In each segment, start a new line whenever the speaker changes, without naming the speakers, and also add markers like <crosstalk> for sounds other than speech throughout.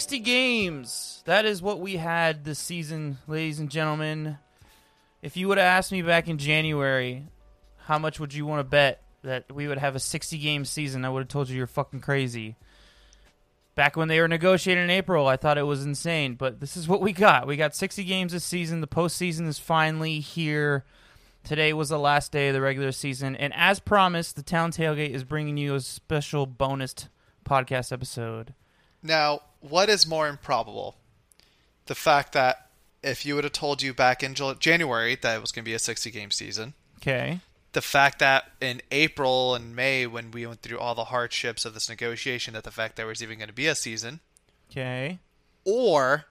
60 games. That is what we had this season, ladies and gentlemen. If you would have asked me back in January, how much would you want to bet that we would have a 60 game season, I would have told you you're fucking crazy. Back when they were negotiating in April, I thought it was insane, but this is what we got. We got 60 games this season. The postseason is finally here. Today was the last day of the regular season, and as promised, the Town Tailgate is bringing you a special bonus podcast episode.
Now, what is more improbable? The fact that if you would have told you back in January that it was going to be a 60 game season.
Okay.
The fact that in April and May, when we went through all the hardships of this negotiation, that the fact there was even going to be a season.
Okay.
Or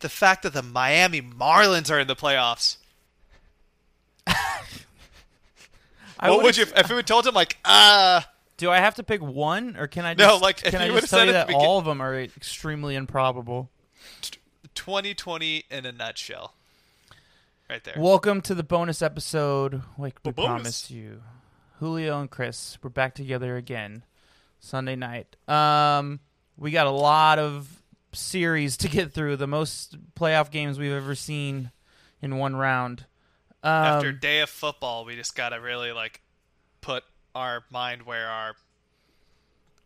the fact that the Miami Marlins are in the playoffs. <laughs> what would you if we told him like uh
do I have to pick one, or can I? Just,
no, like
can I just tell you that begin- all of them are extremely improbable.
2020 in a nutshell, right there.
Welcome to the bonus episode. Like we bonus. promised you, Julio and Chris, we're back together again Sunday night. Um, we got a lot of series to get through. The most playoff games we've ever seen in one round.
Um, After day of football, we just gotta really like put our mind where our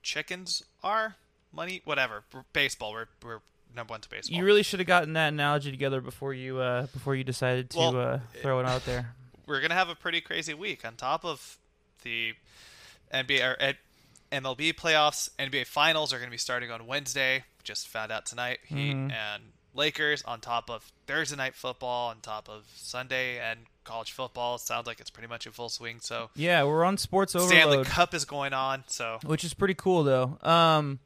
chickens are. Money, whatever. Baseball. We're we're number one to baseball.
You really should have gotten that analogy together before you uh, before you decided to well, uh, throw it out there. <laughs>
We're gonna have a pretty crazy week on top of the NBA or MLB playoffs. NBA finals are gonna be starting on Wednesday. Just found out tonight. Heat mm-hmm. and Lakers on top of Thursday night football on top of Sunday and college football. It sounds like it's pretty much in full swing. So
yeah, we're on sports overload.
Stanley Cup is going on, so
which is pretty cool though. Um,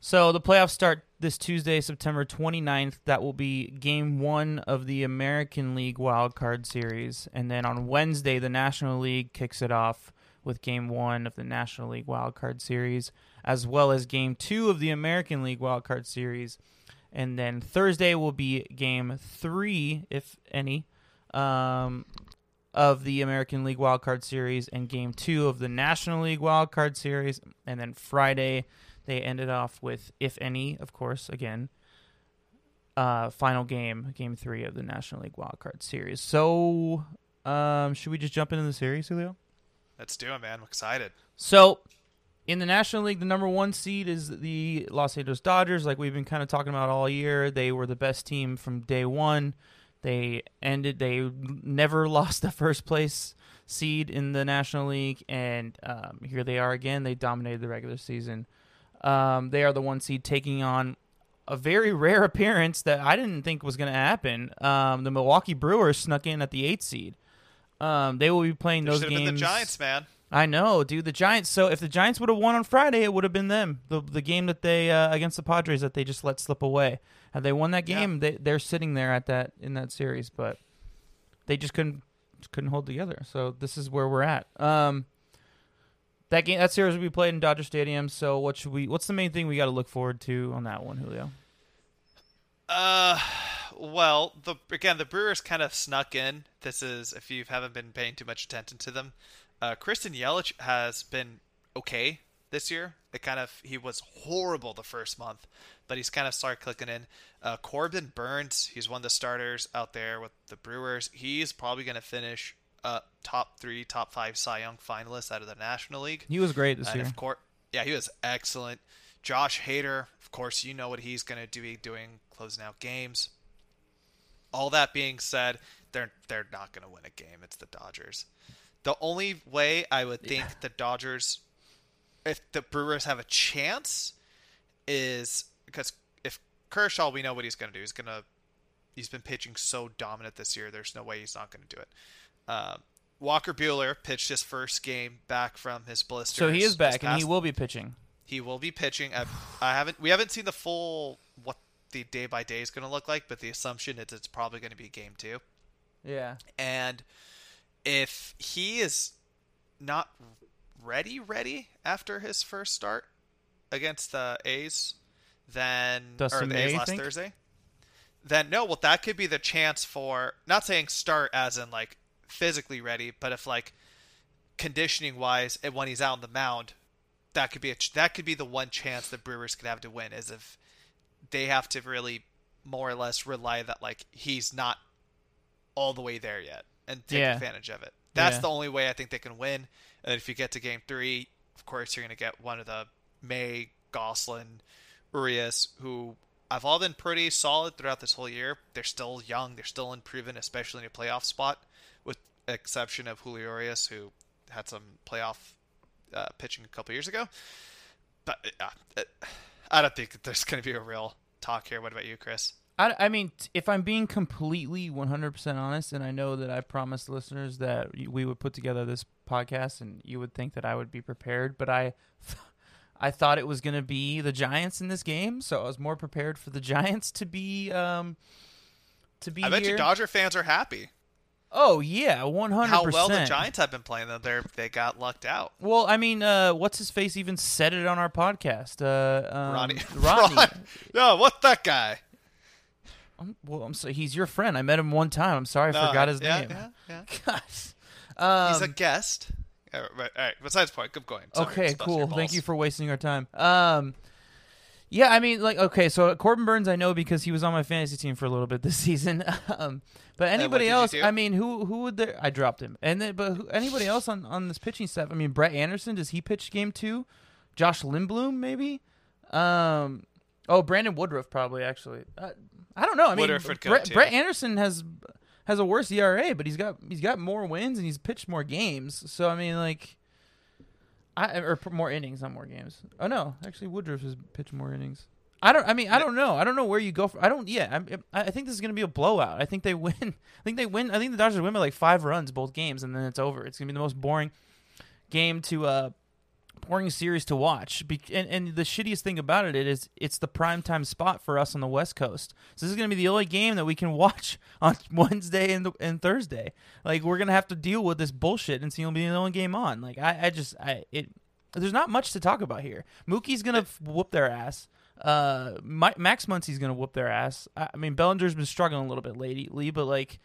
so the playoffs start this Tuesday, September 29th. That will be game one of the American League Wild Card Series, and then on Wednesday, the National League kicks it off with game one of the National League Wild Card Series, as well as game two of the American League Wild Card Series. And then Thursday will be game three, if any, um, of the American League Wild Card Series and Game Two of the National League Wild Card Series, and then Friday they ended off with, if any, of course, again, uh, final game, Game Three of the National League Wild Card Series. So, um, should we just jump into the series, Julio?
Let's do it, man. I'm excited.
So, in the National League, the number one seed is the Los Angeles Dodgers. Like we've been kind of talking about all year, they were the best team from day one. They ended. They never <laughs> lost the first place seed in the National League, and um, here they are again. They dominated the regular season. Um, they are the one seed taking on a very <laughs> rare appearance that I didn't think was going to happen. Um, the Milwaukee Brewers snuck in at the eighth seed. Um, they will be playing those games.
the Giants, man.
I know, dude. The Giants. So if the Giants would have won on Friday, it would have been them. The the game that they uh, against the Padres that they just let slip away. Had they won that game, yeah. they they're sitting there at that in that series, but they just couldn't just couldn't hold together. So this is where we're at. Um, that game that series will be played in Dodger Stadium. So what should we? What's the main thing we got to look forward to on that one, Julio?
Uh, well, the again the Brewers kind of snuck in. This is if you haven't been paying too much attention to them. Uh, Christian Yelich has been okay this year. It kind of he was horrible the first month, but he's kind of started clicking in. Uh, Corbin Burnes, he's one of the starters out there with the Brewers. He's probably going to finish uh, top three, top five Cy Young finalists out of the National League.
He was great this
and
year.
Of course, yeah, he was excellent. Josh Hader, of course, you know what he's going to do doing closing out games. All that being said, they're they're not going to win a game. It's the Dodgers. The only way I would think yeah. the Dodgers, if the Brewers have a chance, is because if Kershaw, we know what he's going to do. He's going to he's been pitching so dominant this year. There's no way he's not going to do it. Uh, Walker Buehler pitched his first game back from his blister.
So he is back, and he will be pitching.
He will be pitching. I, I haven't. We haven't seen the full what the day by day is going to look like, but the assumption is it's probably going to be game two.
Yeah.
And if he is not ready, ready after his first start against the A's, then
Dustin
or the
May,
A's last
think?
Thursday, then no. Well, that could be the chance for not saying start as in like physically ready, but if like conditioning wise, and when he's out on the mound, that could be a that could be the one chance the Brewers could have to win is if they have to really more or less rely that like he's not all the way there yet and take
Yeah.
advantage of it. That's
Yeah.
the only way I think they can win. And if you get to game three, of course you're gonna get one of the May, Goslin, Urias, who have all been pretty solid throughout this whole year. They're still young, they're still unproven, especially in a playoff spot, with exception of Julio Urias, who had some playoff uh, pitching a couple years ago. But uh, uh, I don't think that there's going to be a real talk here. What about you, Chris?
I, I mean, if I'm being completely 100% honest, and I know that I promised listeners that we would put together this podcast and you would think that I would be prepared, but I, <laughs> I thought it was going to be the Giants in this game, so I was more prepared for the Giants to be, um, to be
I bet
here.
you Dodger fans are happy.
oh yeah, 100%.
How well the Giants have been playing, though. They they got lucked out.
Well, I mean, uh, what's his face even said it on our podcast? Uh, um,
Ronnie, <laughs>
Rodney.
Ron- no, what that guy?
I'm- well, I'm so he's your friend. I met him one time. I'm sorry I
No,
forgot his
yeah,
name.
Yeah, yeah. <laughs>
Gosh. Um,
He's a guest. All right, all right, besides point, keep going. Sorry,
okay, cool. Thank you for wasting our time. Um, yeah, I mean, like, okay, so Corbin Burnes, I know because he was on my fantasy team for a little bit this <laughs> season. um, but anybody else. I mean, who who would there? I dropped him, and then, but who, anybody else on on this pitching staff? I mean, Brett Anderson, does he pitch game two? Josh Lindblom, maybe. Um, oh, Brandon Woodruff, probably actually. Uh, I don't know. I mean, Brett. Brett Anderson has has a worse ERA, but he's got he's got more wins and he's pitched more games. So I mean, like, I or more innings, not more games. Oh no, actually Woodruff has pitched more innings. I don't. I mean, I don't know. I don't know where you go. For, I don't. Yeah, I I think this is gonna be a blowout. I think they win. <laughs> I think they win. I think the Dodgers win by like five runs both games, and then it's over. It's gonna be the most boring game to uh boring series to watch. Be- and, and the shittiest thing about it is it's the prime time spot for us on the West Coast. So this is going to be the only game that we can <laughs> watch on <laughs> Wednesday and, and Thursday. Like we're going to have to deal with this bullshit and it'll be the only game on. Like I, I just I it there's not much to talk about here. Mookie's going to whoop their ass. Uh, Mi- Max Muncy's going to whoop their ass. I, I mean Bellinger's been struggling a little bit lately, but like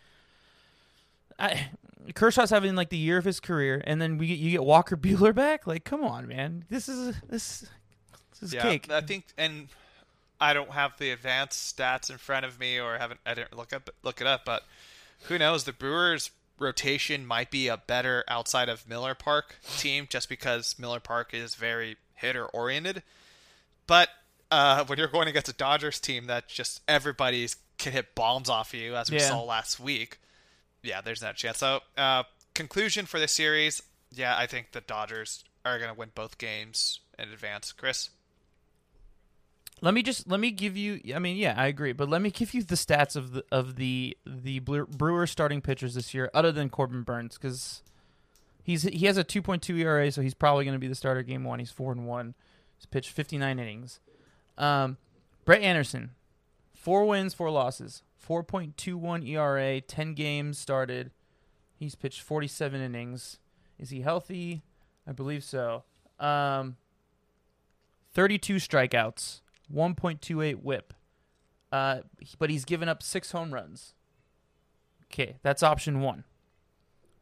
I, Kershaw's having like the year of his career, and then we get, you get Walker <laughs> Buehler back. Like, come on, man, this is this, this is
yeah,
cake.
I think, and I don't have the advanced stats in front of me, or haven't I didn't look up look it up, but who knows? The Brewers rotation might be a better outside of Miller Park team, just because Miller Park is very hitter oriented. But uh, when you're going against a Dodgers team that just everybody's can hit bombs off you, as we
Yeah.
saw last week, yeah, there's that chance. So, uh, conclusion for the series, yeah, I think the Dodgers are going to win both games in advance. Chris.
Let me just let me give you. I mean, yeah, I agree, but let me give you the stats of the of the the Brewer starting pitchers this year, other than Corbin Burnes, because he's he has a 2.2 ERA, so he's probably going to be the starter game one. He's four and one. He's pitched 59 innings. Um, Brett Anderson, four wins, four losses, 4.21 ERA, 10 games started. He's pitched 47 innings. Is he healthy? I believe so. Um, 32 strikeouts, 1.28 whip. Uh, but he's given up six home runs. Okay, that's option one.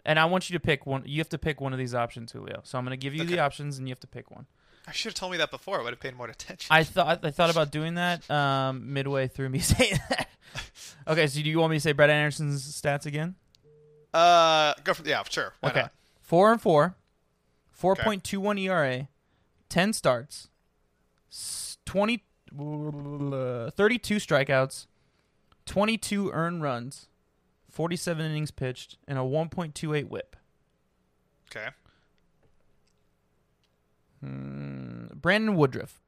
And I want you to pick one. You have to pick one of these options, Julio. So I'm going to give you the options, and you have to pick one.
I should have told me that before. I would have paid more attention.
I thought I thought about doing <laughs> that um, midway through me <laughs> saying that. okay, so do you want me to say Brett Anderson's stats again?
uh, go for yeah, sure. Why
okay,
not?
four and four, four point two one ERA, ten starts, s- 20, uh, 32 strikeouts, twenty two earned runs, forty seven innings pitched, and a one point two eight WHIP.
Okay.
Hmm, Brandon Woodruff,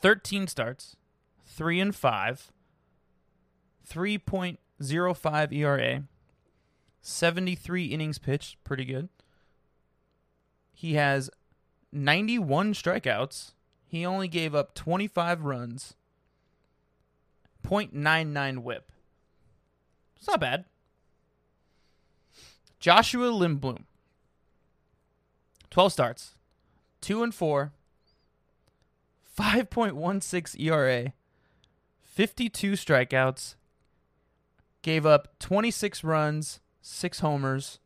thirteen starts, three and five, three point zero five ERA, seventy three innings pitched, pretty good. He has ninety one strikeouts. He only gave up twenty five runs. 0.99 whip. It's not bad. Joshua Lindblom. 12 starts. 2 and 4. 5.16 ERA. 52 strikeouts. Gave up 26 runs, 6 homers,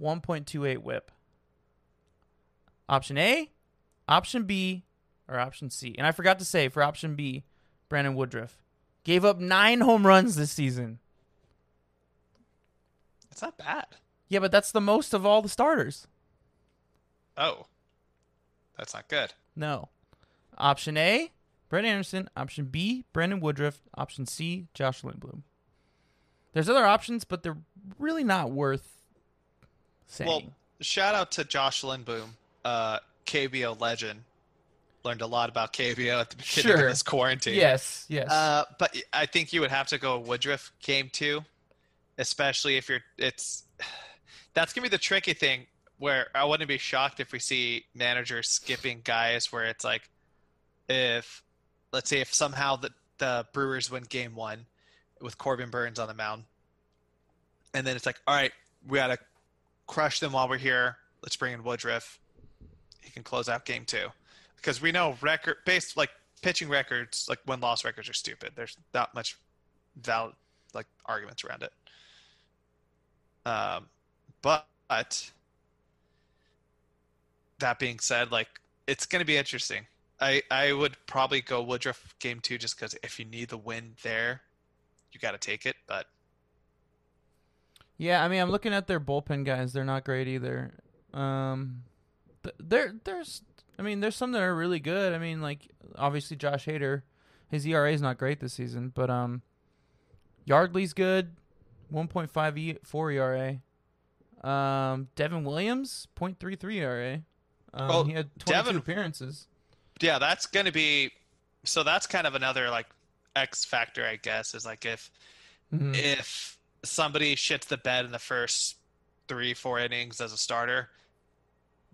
1.28 whip. Option A, option B, or option C. And I forgot to say for option B, Brandon Woodruff. Gave up nine home runs this season.
It's not bad.
Yeah, but that's the most of all the starters.
Oh, that's not good.
No. Option A, Brett Anderson. Option B, Brandon Woodruff. Option C, Josh Lindblom. There's other options, but they're really not worth saying.
Well, shout out to Josh Lindblom, uh, KBO legend. Learned a lot about KBO at the beginning
Sure.
of this quarantine.
yes, yes.
Uh, but I think you would have to go Woodruff game two, especially if you're. It's <sighs> that's gonna be the tricky thing. Where I wouldn't be shocked if we see managers skipping guys. Where it's like, if let's say if somehow the the Brewers win game one with Corbin Burnes on the mound, and then it's like, all right, we gotta crush them while we're here. Let's bring in Woodruff. He can close out game two because we know record based like pitching records, like win loss records are stupid. There's not much valid like arguments around it. Um, but that being said, like it's going to be interesting. I I would probably go Woodruff game two just because if you need the win there, you got to take it. But
yeah, I mean, I'm looking at their bullpen guys. They're not great either. Um, th- there, there's, I mean, there's some that are really good. I mean, like obviously Josh Hader, his ERA is not great this season, but um, Yardley's good, 1.5 e- ERA. Um, Devin Williams, 0.33 ERA. Um,
Well,
he had 22
Devin-
appearances.
yeah, that's going to be so. That's kind of another like X factor, I guess, is like if
Mhm.
if somebody shits the bed in the first three, four innings as a starter,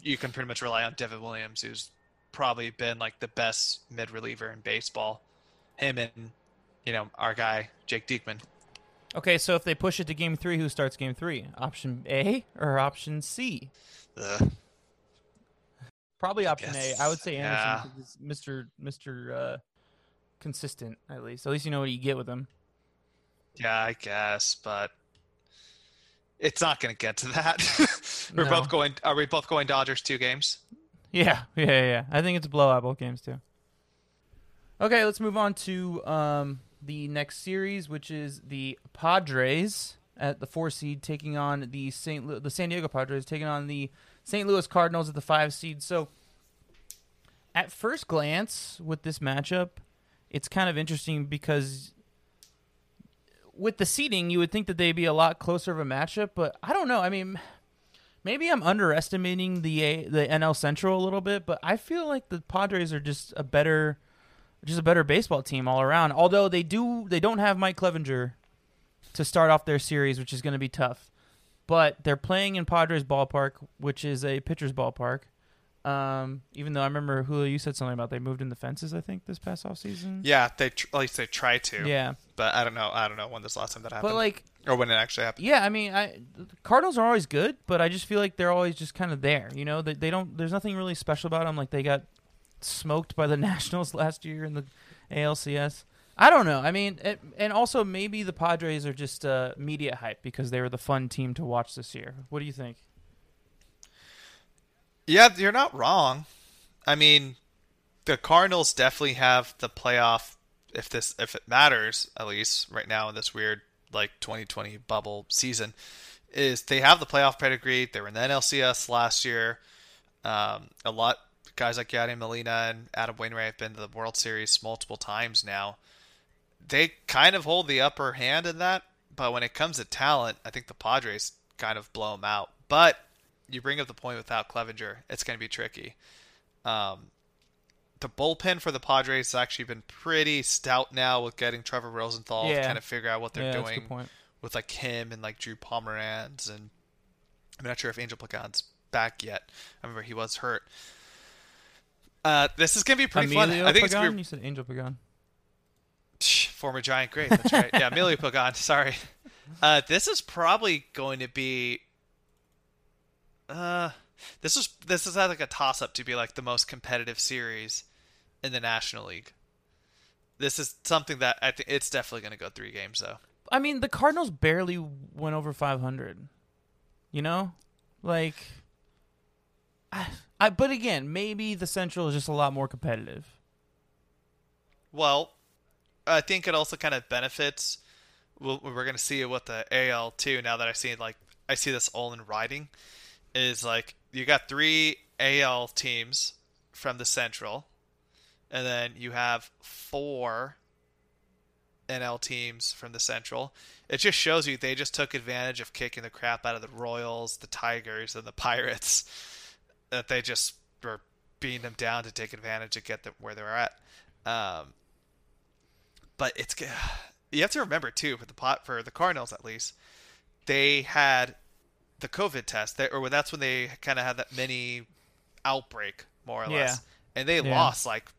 you can pretty much rely on Devin Williams, who's probably been like the best mid reliever in baseball. Him and you know our guy Jake Diekman.
Okay, so if they push it to game three, who starts game three? Option A or option C?
Ugh.
Probably option A. I would say. Anderson he's Mr. Mr. Uh, consistent at least. At least you know what you get with him.
Yeah, I guess, but it's not going to get to that. <laughs> We're
No.
both going. Are we both going Dodgers two games?
Yeah, <laughs> yeah, yeah. yeah. I think it's a blowout both games too. Okay, let's move on to um, the next series, which is the Padres at the four seed taking on the Saint Lu- the San Diego Padres taking on the St. Louis Cardinals at the five seed. So, at first glance, with this matchup, it's kind of interesting because with the seeding, you would think that they'd be a lot closer of a matchup, but I don't know. I mean, maybe I'm underestimating the A- the NL Central a little bit, but I feel like the Padres are just a better just a better baseball team all around. Although they do they don't have Mike Clevinger to start off their series, which is going to be tough. But they're playing in Padres ballpark, which is a pitcher's ballpark. Um, even though I remember Julio, you said something about they moved in the fences. I think this past offseason.
Yeah, they tr- at least they try to.
Yeah,
but I don't know. I don't know when this last time that happened,
but like
or when it actually happened.
Yeah, I mean, I Cardinals are always good, but I just feel like they're always just kind of there. You know, they, they don't. There's nothing really special about them. Like they got smoked by the <laughs> Nationals last year in the ALCS. I don't know. I mean, it, and also maybe the Padres are just uh, media hype because they were the fun team to watch this year. What do you think?
Yeah, you're not wrong. I mean, the Cardinals definitely have the playoff if this if it matters at least right now in this weird like 2020 bubble season is they have the playoff pedigree. They were in the NLCS last year. Um, a lot guys like Yadier Molina and Adam Wainwright have been to the World Series multiple times now. They kind of hold the upper hand in that, but when it comes to talent, I think the Padres kind of blow them out. But you bring up the point without Clevinger, it's going to be tricky. Um, the bullpen for the Padres has actually been pretty stout now with getting Trevor Rosenthal
Yeah.
to kind of figure out what they're
yeah,
doing with like him and like Drew Pomeranz and I'm not sure if Angel Pagan's back yet. I remember he was hurt. Uh, this is gonna be pretty
Emilio
fun. I think it's gonna be
You said Angel Pagan.
Former Giant great. That's right. Yeah, Emilio Pagan. Sorry. Uh, this is probably going to be. Uh, this is this is like a toss up to be like the most competitive series in the National League. This is something that I think it's definitely going to go three games though.
I mean, the Cardinals barely went over 500. You know, like, I, I. But again, maybe the Central is just a lot more competitive.
Well, I think it also kind of benefits. We'll, we're going to see what the AL too. Now that I see like I see this all in writing, is like you got three AL teams from the Central, and then you have four NL teams from the Central. It just shows you they just took advantage of kicking the crap out of the Royals, the Tigers, and the Pirates. That they just were beating them down to take advantage to get them where they were at. Um, but it's <sighs> you have to remember too, for the pot for the Cardinals at least, they had the COVID test, that, or that's when they kind of had that mini outbreak, more or
Yeah.
less, and they
Yeah.
lost like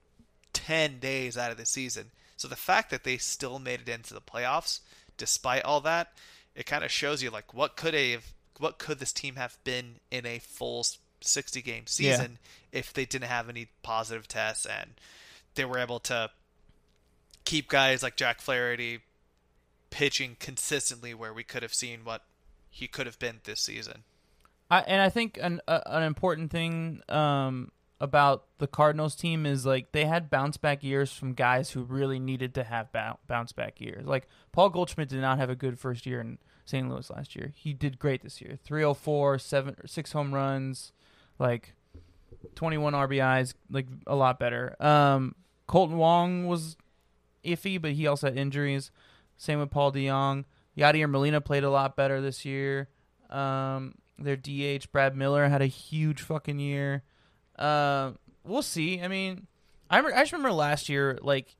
ten days out of the season. So the fact that they still made it into the playoffs, despite all that, it kind of shows you like what could have, what could this team have been in a full sixty game
Yeah.
season if they didn't have any positive tests and they were able to keep guys like Jack Flaherty pitching consistently where we could have seen what he could have been this season.
I, and I think an a, an important thing um, about the Cardinals team is like they had bounce back years from guys who really needed to have bounce back years. Like Paul Goldschmidt did not have a good first year in St. Louis last year. He did great this year. 304, 7 6 home runs, like 21 RBIs, like a lot better. Um, Kolten Wong was iffy, but he also had injuries. Same with Paul DeJong. Yadier Molina played a lot better this year. Um, their DH Brad Miller had a huge fucking year. Uh, we'll see. I mean, I remember, I just remember last year, like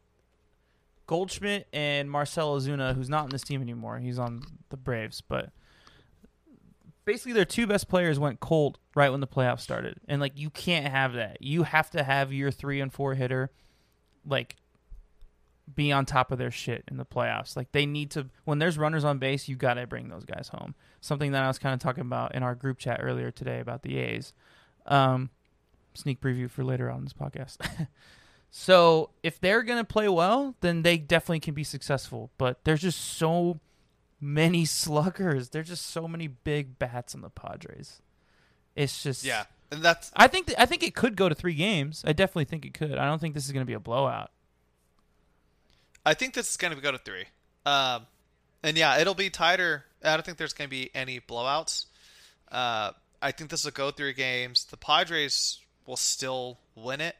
Goldschmidt and Marcell Ozuna, who's not in this team anymore. He's on the Braves, but basically their two best players went cold right when the playoffs started, and like you can't have that. You have to have your three and four hitter, like be on top of their shit in the playoffs. Like they need to when there's runners on base, you got to bring those guys home. Something that I was kind of talking about in our group chat earlier today about the A's. Um, sneak preview for later on this podcast. <laughs> so if they're gonna play well, then they definitely can be successful. But there's just so many sluggers. There's just so many big bats on the Padres. It's just
Yeah, and that's
I think th- I think it could go to three games. I definitely think it could. I don't think this is gonna be a blowout.
I think this is going to go to three. Um, and yeah, it'll be tighter. I don't think there's going to be any blowouts. Uh, I think this will go three games. The Padres will still win it.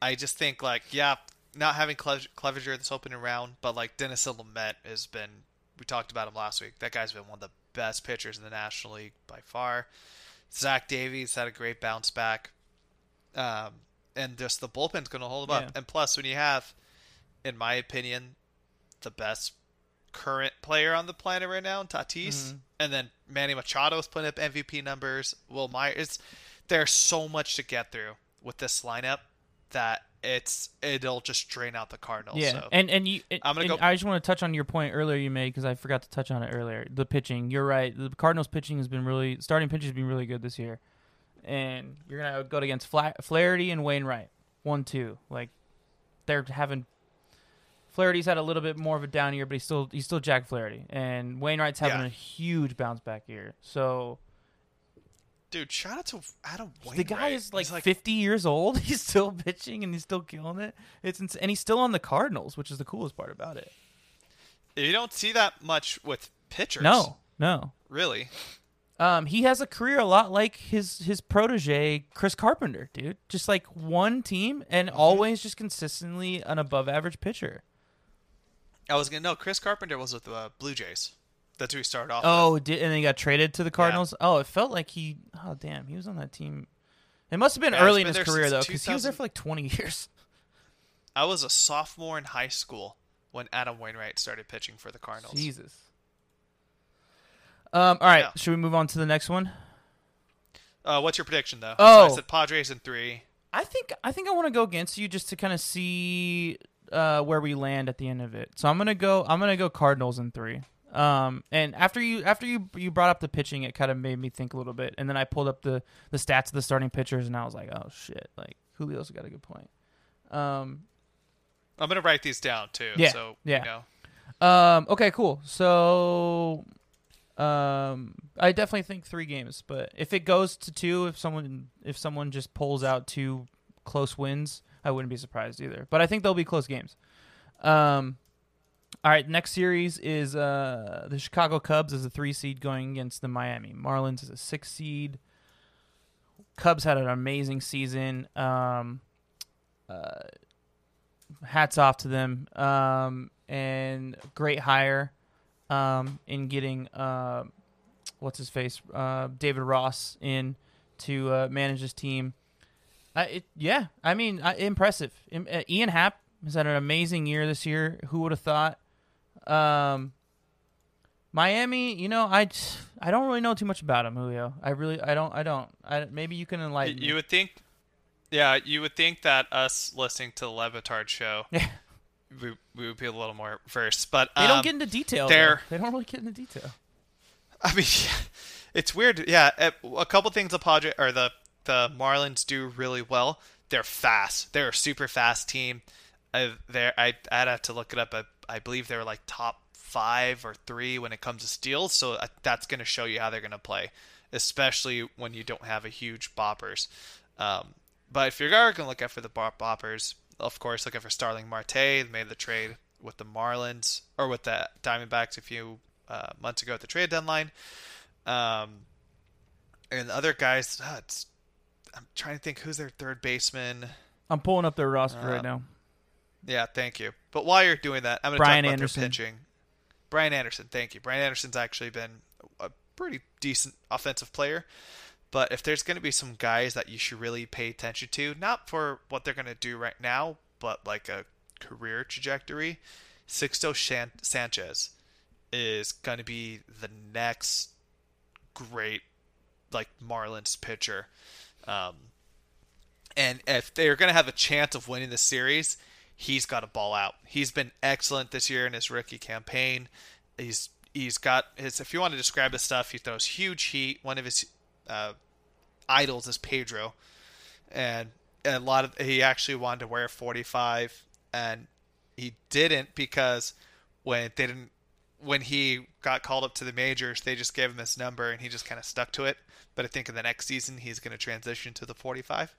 I just think like yeah, not having Clev- Clevinger this opening round, but like Dennis Lamet has been. We talked about him last week. That guy's been one of the best pitchers in the National League by far. Zach Davies had a great bounce back, um, and just the bullpen's going to hold him
Yeah.
up. And plus, when you have, in my opinion, the best current player on the planet right now, Tatis,
Mhm.
and then Manny Machado is putting up MVP numbers. Will Meyer, it's there's so much to get through with this lineup that it's it'll just drain out the Cardinals.
Yeah,
So.
and and you.
I'm gonna go-
I just want to touch on your point earlier you made because I forgot to touch on it earlier. The pitching, you're right. The Cardinals pitching has been really starting pitching has been really good this year, and you're gonna go against Fla- Flaherty and Wainwright, one two. Like they're having. Flaherty's had a little bit more of a down year, but he's still he's still Jack Flaherty, and Wainwright's having
Yeah.
a huge bounce back year. So
dude, shout out to Adam Wainwright.
the guy is like,
like
50 years old. <laughs> He's still pitching and he's still killing it. It's ins- and he's still on the Cardinals, which is the coolest part about it.
you don't see that much with pitchers.
No, no.
really.
Um, he has a career a lot like his his protege Chris Carpenter, dude. Just like one team and
Mm-hmm.
always just consistently an above average pitcher.
I was gonna know Chris Carpenter was with the Blue Jays. That's who he started off.
Oh,
with.
did, and then he got traded to the Cardinals. Oh, it felt like he. Oh, damn, he was on that team. It must have been
Yeah,
early in his career though, because he was there for like 20 <laughs> years.
I was a sophomore in high school when Adam Wainwright started pitching for the Cardinals.
Jesus. Um. All right.
Yeah.
Should we move on to the next one?
Uh, what's your prediction though?
Oh.
So I said Padres in three.
I think I think I want to go against you just to kind of see uh, where we land at the end of it. So I'm gonna go. I'm gonna go Cardinals in three. Um, and after you after you you brought up the pitching, it kind of made me think a little bit. And then I pulled up the the stats of the starting pitchers, and I was like, oh shit, like Julio's got a good point. Um,
I'm gonna write these down too.
Yeah,
So
yeah.
You know.
um, okay, cool. So, um, I definitely think three games. But if it goes to two, if someone if someone just pulls out two close wins, I wouldn't be surprised either. But I think they'll be close games. Um, all right, next series is uh, the Chicago Cubs as a three seed going against the Miami Marlins as a six seed. Cubs had an amazing season. Um, uh, hats off to them. Um, and great hire um, in getting uh, what's his face, uh, David Ross in to uh, manage his team. It, yeah, I mean, uh, impressive. Im- uh, Ian Happ has had an amazing year this year. Who would have thought? Um, Miami, you know, I, I don't really know too much about him, Julio. I really, I don't, I don't. I, maybe you can enlighten
You
me.
would think, yeah, you would think that us listening to the Le Batard show, <laughs>
Yeah.
we, we would be a little more versed. But
They
um,
don't get into detail.
they're-
though. They don't really get into detail.
I mean, <laughs> it's weird. Yeah, a a couple things the Padre or the the Marlins do really well. They're fast. They're a super fast team. Uh, they're I I'd have to look it up. I, I believe they're like top five or three when it comes to steals. So uh, that's going to show you how they're going to play, especially when you don't have a huge boppers. Um, but if you're going to look at for the bop- boppers, of course, looking for Starling Marte. They made the trade with the Marlins or with the Diamondbacks a few uh, months ago at the trade deadline. Um, and the other guys, ah, it's, I'm trying to think who's their third baseman.
I'm pulling up their roster
Uh,
right now.
Yeah, thank you. But while you're doing that, I'm going to
Brian
talk about
Anderson.
their pitching. Brian Anderson, thank you. Brian Anderson's actually been a pretty decent offensive player. But if there's going to be some guys that you should really pay attention to, not for what they're going to do right now, but like a career trajectory, Sixto Shan- Sanchez is going to be the next great like Marlins pitcher. Um, and if they're going to have a chance of winning the series, he's got to ball out. He's been excellent this year in his rookie campaign. He's he's got his. If you want to describe his stuff, he throws huge heat. One of his uh, idols is Pedro, and, a lot of he actually wanted to wear 45, and he didn't because when they didn't when he got called up to the majors, they just gave him this number and he just kind of stuck to it. But I think in the next season he's going to transition to the 45.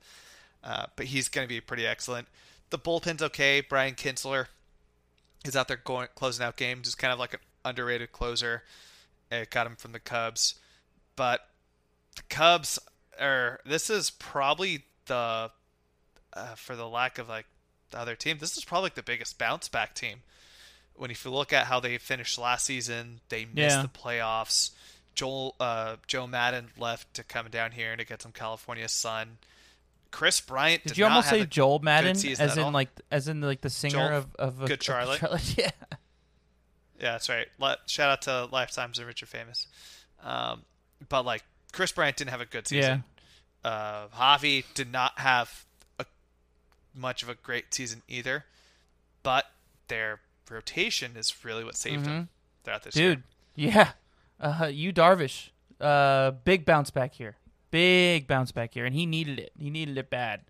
Uh, but he's going to be pretty excellent. The bullpen's okay. Brian Kintzler is out there going closing out games. Just kind of like an underrated closer. It got him from the Cubs, but the Cubs are. This is probably the uh, for the lack of like the other team. This is probably like the biggest bounce back team. When if you look at how they finished last season, they missed
Yeah.
the playoffs. Joel uh, Joe Maddon left to come down here and to get some California sun. Kris Bryant
Did
did
you almost say Joel Madden, as in
all.
like as in like the singer
Joel-
of of
Good
of
Charlotte? <laughs>
Yeah.
Yeah, that's right. Let, shout out to Lifetimes of Richard Famous. Um, but like Kris Bryant didn't have a good season. Uh, Javi did not have a, much of a great season either. But their rotation is really what saved them throughout this year.
Dude, yeah. Uh, you Darvish, uh, big bounce back here, big bounce back here, and he needed it. He needed it bad,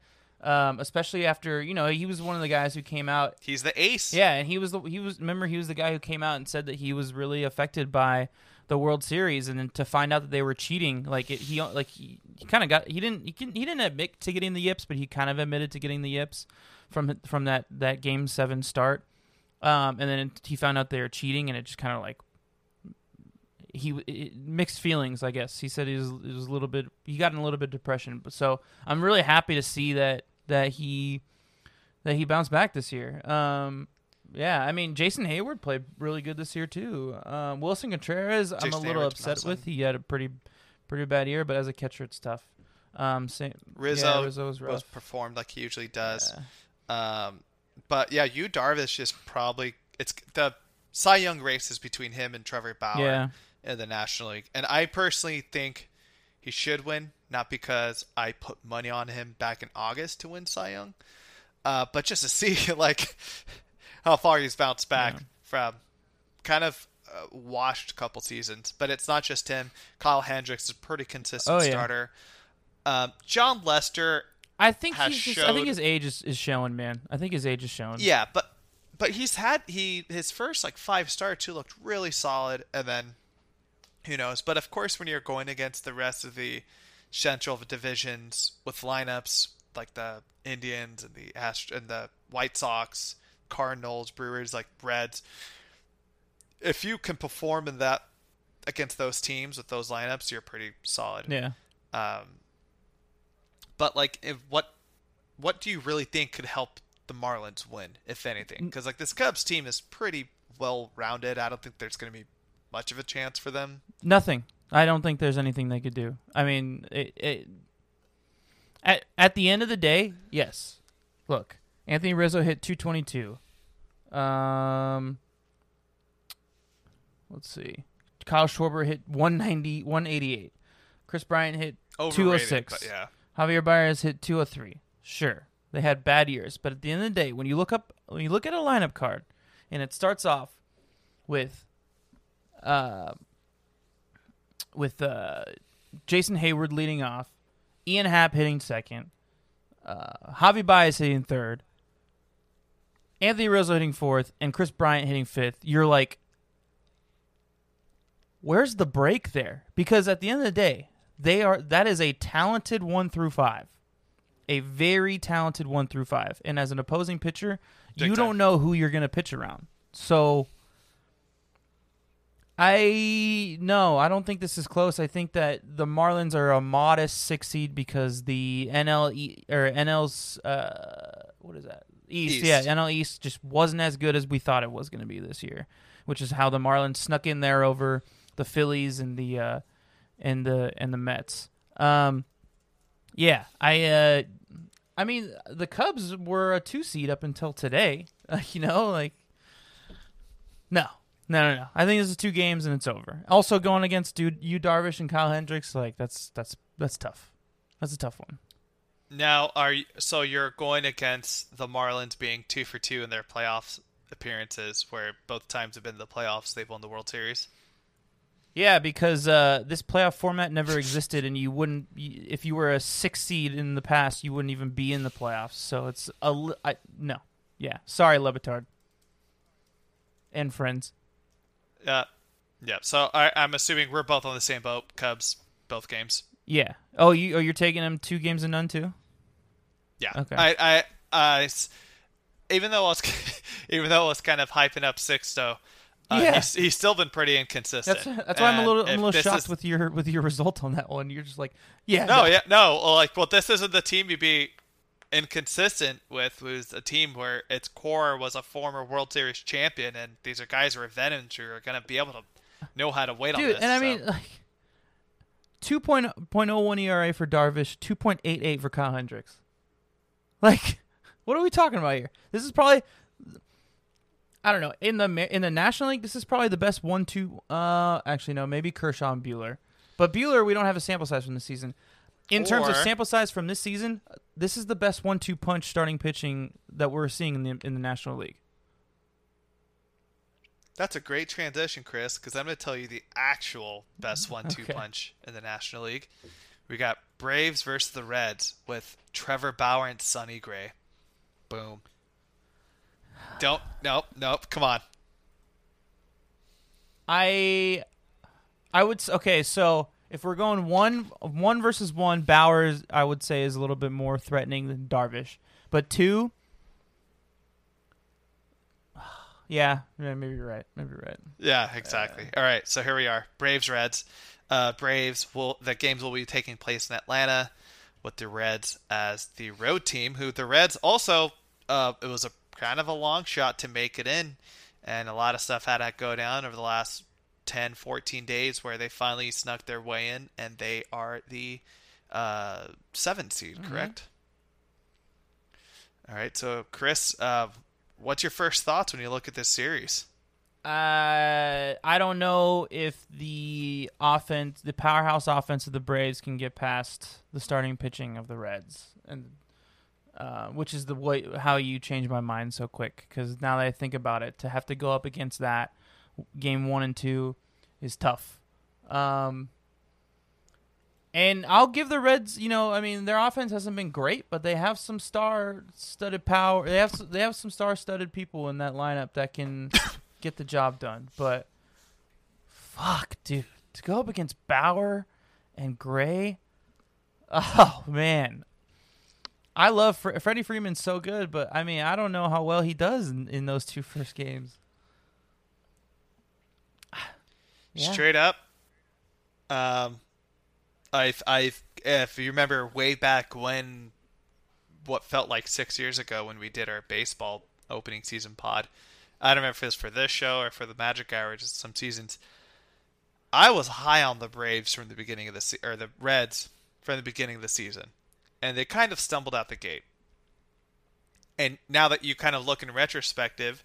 um, especially after you know he was one of the guys who came out.
He's the ace.
Yeah, and he was the he was remember he was the guy who came out and said that he was really affected by the World Series, and then to find out that they were cheating, like it, he like he, he kind of got he didn't he, can, he didn't admit to getting the yips, but he kind of admitted to getting the yips from from that that game seven start. Um, and then he found out they were cheating, and it just kind of like he it, mixed feelings, I guess. He said he was, he was a little bit he got in a little bit of depression. But so I'm really happy to see that that he that he bounced back this year. Um, yeah, I mean Jason Heyward played really good this year too. Um, Willson Contreras, I'm a little
Heyward's
upset
awesome.
with. He had a pretty pretty bad year, but as a catcher, it's tough. Um, same,
Rizzo,
yeah, Rizzo was
was performed like he usually does.
Yeah.
Um, but yeah, Yu Darvish is probably it's the Cy Young race is between him and Trevor Bauer
Yeah.
In the National League, and I personally think he should win, not because I put money on him back in August to win Cy Young, uh, but just to <laughs> see like how far he's bounced back
Yeah.
from kind of uh, washed couple seasons. But it's not just him. Kyle Hendricks is a pretty consistent
Oh, yeah.
starter. Um, Jon Lester
I think he's just, I think his age is, is showing, man. I think his age is showing.
Yeah, but but he's had he his first like five star two looked really solid, and then who knows? But of course, when you're going against the rest of the central divisions with lineups like the Indians and the Ast- and the White Sox, Cardinals, Brewers, like Reds. If you can perform in that against those teams with those lineups, you're pretty solid.
Yeah.
Um, but like, if what what do you really think could help the Marlins win, if anything? Because like this Cubs team is pretty well rounded. I don't think there's going to be much of a chance for them.
Nothing. I don't think there's anything they could do. I mean, it, it, at at the end of the day, yes. Look, Anthony Rizzo hit 222. Um, let's see. Kyle Schwarber hit 190, 188. Kris Bryant hit
Overrated,
206.
but yeah.
Javier Baez hit 203. Sure, they had bad years, but at the end of the day, when you look up, when you look at a lineup card, and it starts off with, uh, with uh, Jason Heyward leading off, Ian Happ hitting second, uh, Javi Baez hitting third, Anthony Rizzo hitting fourth, and Kris Bryant hitting fifth. You're like, where's the break there? Because at the end of the day, they are that is a talented one through five, a very talented one through five. And as an opposing pitcher,
Big
you
time.
don't know who you're going to pitch around. So I no, I don't think this is close. I think that the Marlins are a modest six seed because the NL E- or NL's uh, what is that East,
East.
Yeah, NL East just wasn't as good as we thought it was going to be this year, which is how the Marlins snuck in there over the Phillies and the uh, and the and the Mets. Um, yeah, I uh, I mean the Cubs were a two seed up until today. Uh, <laughs> you know, like no, no, no, no. I think this is two games and it's over. Also going against dude, Yu Darvish and Kyle Hendricks, like that's that's that's tough. That's a tough one.
Now, are you, so you're going against the Marlins being two for two in their playoffs appearances, where both times have been the playoffs, they've won the World Series.
Yeah, because uh, this playoff format never existed, and you wouldn't, if you were a six seed in the past, you wouldn't even be in the playoffs. So it's a no, yeah. Sorry, Le Batard and friends.
Yeah, yeah. So I, I'm assuming we're both on the same boat. Cubs, both games.
Yeah. Oh, you oh you're taking them two games and none too.
Yeah.
Okay.
I, I, even though I was, <laughs> even though I was kind of hyping up Sixto, uh,
Yeah.
he's, he's still been pretty inconsistent.
That's that's why I'm a little I'm a little shocked
is-
with your with your <laughs> result on that one. You're just like, yeah,
No, yeah, no. Like, well, this isn't the team you'd inconsistent with. Was a team where its core was a former World Series champion, and these are guys who are veterans who are going to be able to know how to wait on
dude.
this.
and I
so.
mean, like, two point point oh one ERA for Darvish, two point eight eight for Kyle Hendricks. Like, <laughs> what are we talking about here? This is probably, I don't know, in the in the National League, this is probably the best one two. Uh, actually, no, maybe Kershaw and Buehler, but Buehler, we don't have a sample size from the season. In terms of sample size from this season, this is the best one two punch starting pitching that we're seeing in the in the National League.
That's a great transition, Chris, because I'm going to tell you the actual best <laughs> one-two
Okay.
punch in the National League. We got Braves versus the Reds with Trevor Bauer and Sonny Gray. Boom. Don't. Nope. Nope. Come on.
I I would okay. So if we're going one one versus one, Bauer's I would say is a little bit more threatening than Darvish, but two. <sighs> Yeah, yeah, maybe you're right. Maybe you're right.
Yeah, exactly. All right, so here we are. Braves Reds. Uh, Braves will the games will be taking place in Atlanta with the Reds as the road team. Who the Reds also uh, it was a kind of a long shot to make it in, and a lot of stuff had to go down over the last 10, 14 days where they finally snuck their way in, and they are the uh, seven seed, correct? All right, so Chris, uh, what's your first thoughts when you look at this series?
Uh, I don't know if the offense, the powerhouse offense of the Braves, can get past the starting pitching of the Reds, and uh, which is the way how you change my mind so quick. Because now that I think about it, to have to go up against that game one and two is tough. Um, and I'll give the Reds, you know, I mean, their offense hasn't been great, but they have some star-studded power. They have they have some star-studded people in that lineup that can <coughs> get the job done. But fuck, dude, to go up against Bauer and Gray, oh man, I love Fre- Freddie Freeman's so good, but I mean, I don't know how well he does in, in those two first games. Yeah.
Straight up, um, I I if you remember way back when, what felt like six years ago when we did our baseball opening season pod. I don't remember if it was for this show or for the Magic Hour, just some seasons. I was high on the Braves from the beginning of the se- or the Reds from the beginning of the season, and they kind of stumbled out the gate. And now that you kind of look in retrospective,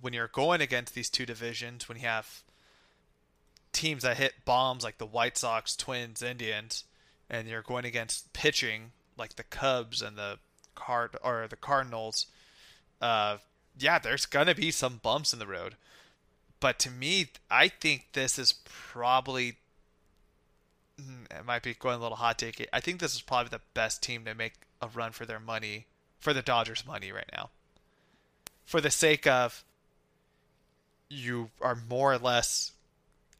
when you're going against these two divisions, when you have teams that hit bombs like the White Sox, Twins, Indians, and you're going against pitching like the Cubs and the Card or the Cardinals, uh, yeah, there's gonna be some bumps in the road. But to me, I think this is probably mm, it might be going a little hot take. I think this is probably the best team to make a run for their money, for the Dodgers' money right now. For the sake of you are more or less,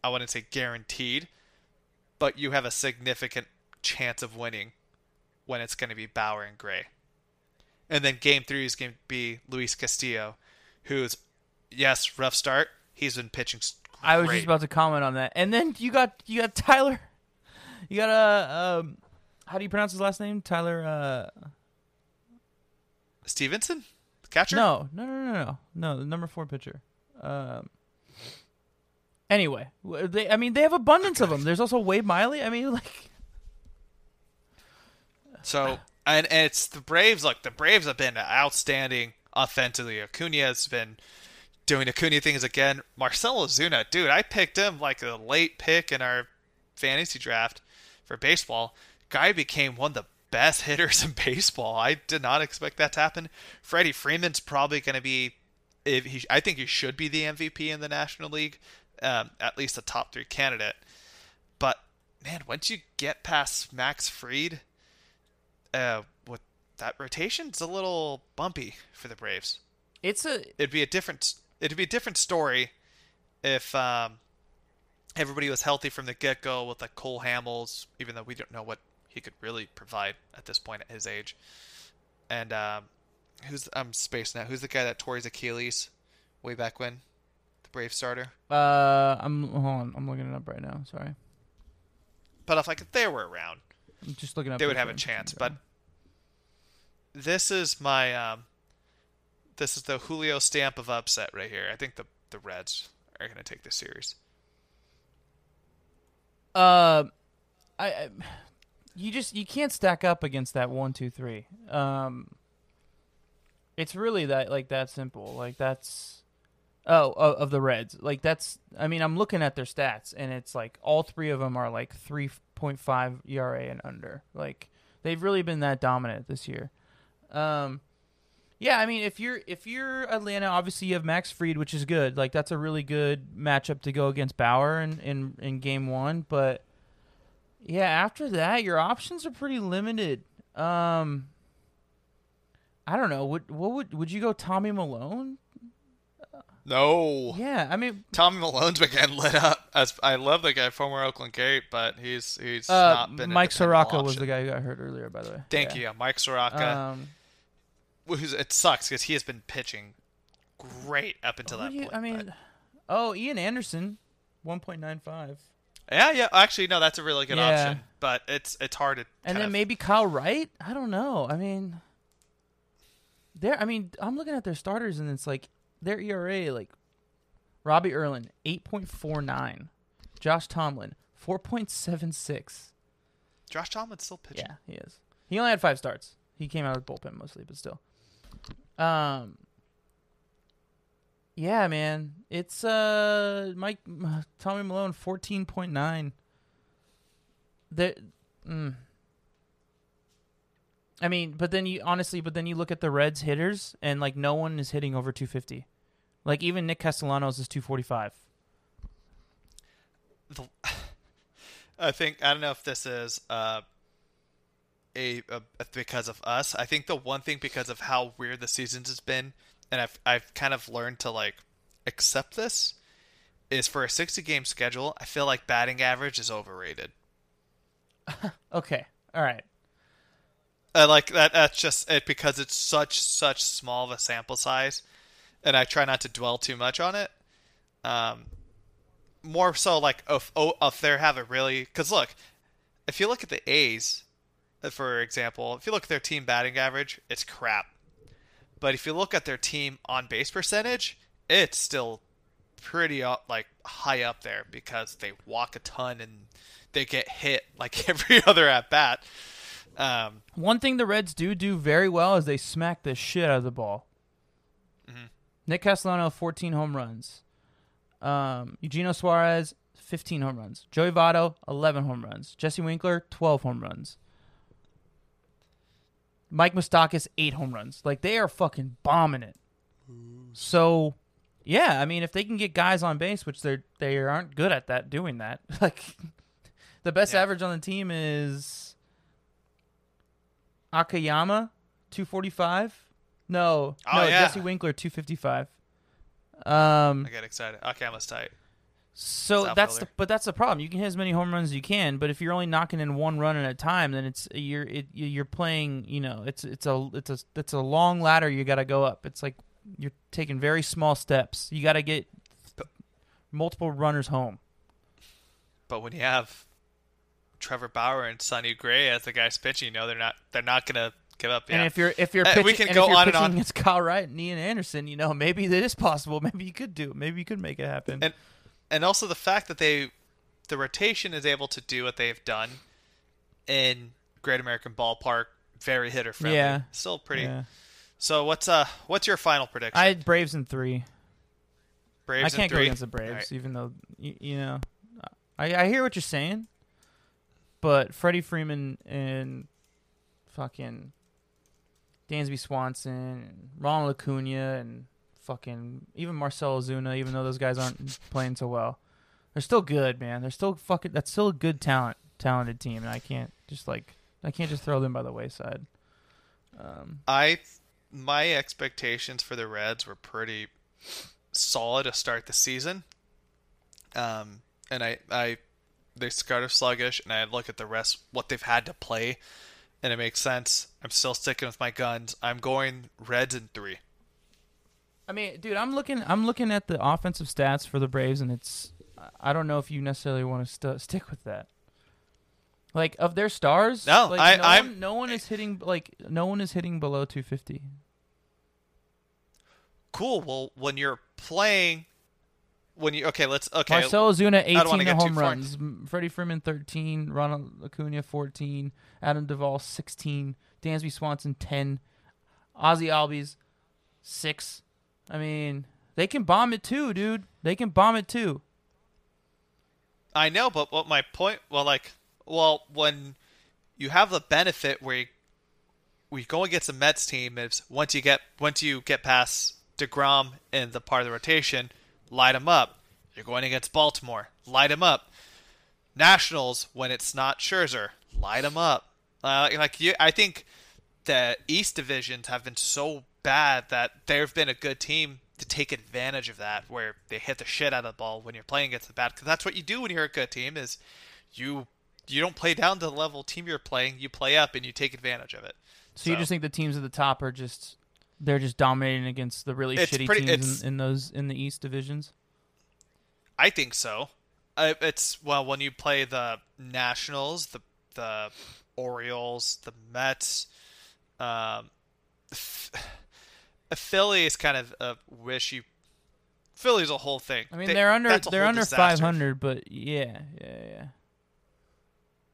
I wouldn't say guaranteed, but you have a significant chance of winning when it's going to be Bauer and Gray. And then game three is going to be Luis Castillo, who's, yes, rough start. He's been pitching.
I was just about to comment on that, and then you got you got Tyler, <laughs> you got uh, um, how do you pronounce his last name? Tyler. Uh,
Stephenson, catcher.
no, no, no, no, no, no, the number four pitcher. Um. Anyway, they I mean they have abundance of them. There's also Wade Miley. I mean <laughs> like
So and, and it's the Braves. Look, the Braves have been outstanding offensively. Acuna has been doing Acuna things again. Marcell Ozuna, dude, I picked him like a late pick in our fantasy draft for baseball. Guy became one of the best <laughs> hitters in baseball. I did not expect that to happen. Freddie Freeman's probably going to be. If he, I think he should be the MVP in the National League, um, at least a top three candidate. But man, once you get past Max Fried, uh, with that rotation's a little bumpy for the Braves.
it's a
It'd be a different it'd be a different story if um, everybody was healthy from the get go with like Cole Hamels, even though we don't know what he could really provide at this point at his age. And um, who's I'm spacing out. Who's the guy that tore his Achilles way back when? Brave starter.
uh I'm hold on I'm looking it up right now. Sorry,
But if like if they were around,
I'm just looking up.
they would have a chance. But this is my um, this is the Julio stamp of upset right here. I think the the Reds are going to take this series.
Uh, I, I, you just you can't stack up against that one, two, three. Um, it's really that like that simple. Like that's oh of, the Reds. Like that's. I mean, I'm looking at their stats, and it's like all three of them are like three point five ERA and under. Like they've really been that dominant this year. Um. Yeah, I mean, if you're if you're Atlanta, obviously you have Max Fried, which is good. Like that's a really good matchup to go against Bauer in in, in game one. But yeah, after that, your options are pretty limited. Um, I don't know. What would would you go Tommy Milone?
No,
Yeah, I mean,
Tommy Milone's been getting lit up. As I love the guy, former Oakland Gate, but he's he's
uh,
not been.
Mike Soroka was the guy who got hurt earlier. By the way,
Thank
Yeah.
you, Mike Soroka.
Um,
who's it sucks because he has been pitching great up until that
you-
point.
I mean,
but-
oh, Ian Anderson, one point nine five.
yeah, yeah. Actually, no, that's a really good
Yeah.
option, but it's it's hard to.
And then
of-
maybe Kyle Wright. I don't know. I mean, they're. I mean, I'm looking at their starters, and it's like their ERA, like Robbie Erlin, eight point four nine, Josh Tomlin, four point seven six.
Josh Tomlin's still pitching.
Yeah, he is. He only had five starts. He came out of the bullpen mostly, but still. Um. Yeah, man, it's uh Mike Tommy Milone fourteen point nine. The, mm. I mean, but then you honestly, but then you look at the Reds hitters, and like no one is hitting over two fifty. Like even Nick Castellanos is two forty five.
the, <laughs> I think I don't know if this is uh, a, a because of us. I think the one thing because of how weird the seasons has been, and I've I've kind of learned to like accept this, is for a sixty game schedule. I feel like batting average is overrated. <laughs>
Okay, all right.
Uh, like that. That's just it because it's such such small of a sample size, and I try not to dwell too much on it. Um, more so like if oh, if they have a really because look, if you look at the A's, uh, for example, if you look at their team batting average, it's crap. But if you look at their team on base percentage, it's still pretty up like high up there because they walk a ton and they get hit <laughs> like every other at bat. Um,
One thing the Reds do do very well is they smack the shit out of the ball. Nick Castellano, 14 home runs. Um, Eugenio Suarez, 15 home runs. Joey Votto, 11 home runs. Jesse Winker, 12 home runs. Mike Moustakas, 8 home runs. Like, they are fucking bombing it. So, yeah, I mean, if they can get guys on base, which they're they aren't good at that, doing that. <laughs> Like, the best
Yeah.
average on the team is Akiyama, 245. No,
Oh,
no,
yeah.
Jesse Winker, 255. Um,
I get excited. Okay, I'm tight.
so
South
that's the but that's the problem. You can hit as many home runs as you can, but if you're only knocking in one run at a time, then it's you're it, you're playing. You know, it's it's a it's a it's a long ladder. You got to go up. It's like you're taking very small steps. You got to get multiple runners home.
But when you have Trevor Bauer and Sonny Gray as the guys pitching, you know they're not they're not gonna give up. Yeah.
And if you're if you're
Uh, we can go
if you're
on and on.
against Kyle Wright and Ian Anderson, you know maybe that is possible. <laughs> Maybe you could do it. Maybe you could make it happen.
And- and also the fact that they the rotation is able to do what they've done in Great American Ballpark, very hitter friendly.
Yeah.
Still pretty.
yeah.
So what's uh what's your final prediction?
I had Braves in three.
Braves
I can't go against the Braves,
right.
even though you, you know, I I hear what you're saying, but Freddie Freeman and fucking Dansby Swanson and Ronald Acuna and fucking even Marcell Ozuna, even though those guys aren't playing so well, they're still good, man. They're still fucking. That's still a good talent, talented team, and I can't just like I can't just throw them by the wayside. Um,
I my expectations for the Reds were pretty solid to start the season. Um, and I I they started sluggish, and I look at the rest what they've had to play, and it makes sense. I'm still sticking with my guns. I'm going Reds in three.
I mean, dude, I'm looking. I'm looking at the offensive stats for the Braves, and it's. I don't know if you necessarily want to st- stick with that. Like of their stars,
No,
like,
I-
no
I'm-
one, no one is hitting like no one is hitting below 250.
Cool. Well, when you're playing, when you okay, let's okay.
Marcell Ozuna,
I don't wanna
18 home runs. Freddie Freeman, 13. Ronald Acuna, 14. Adam Duvall, 16. Dansby Swanson, 10. Ozzy Albies, six. I mean, they can bomb it too, dude. They can bomb it too.
I know, but what my point? Well, like, well, when you have the benefit where you, we go against a Mets team is once you get once you get past Degrom and the part of the rotation, light them up. You're going against Baltimore, light them up. Nationals when it's not Scherzer, light them up. Uh, like you, I think the East divisions have been so bad that they've been a good team to take advantage of that, where they hit the shit out of the ball when you're playing against the bad. Because that's what you do when you're a good team is you you don't play down to the level team you're playing, you play up and you take advantage of it.
So, you just think the teams at the top are just they're just dominating against the really
It's
shitty
pretty-
teams in, in those in the East divisions?
I think so. Uh, it's well when you play the Nationals, the the Orioles, the Mets. Um, Philly is kind of a wishy. Philly's a whole thing.
I mean,
They-
they're under they're under 500, but yeah, yeah, yeah.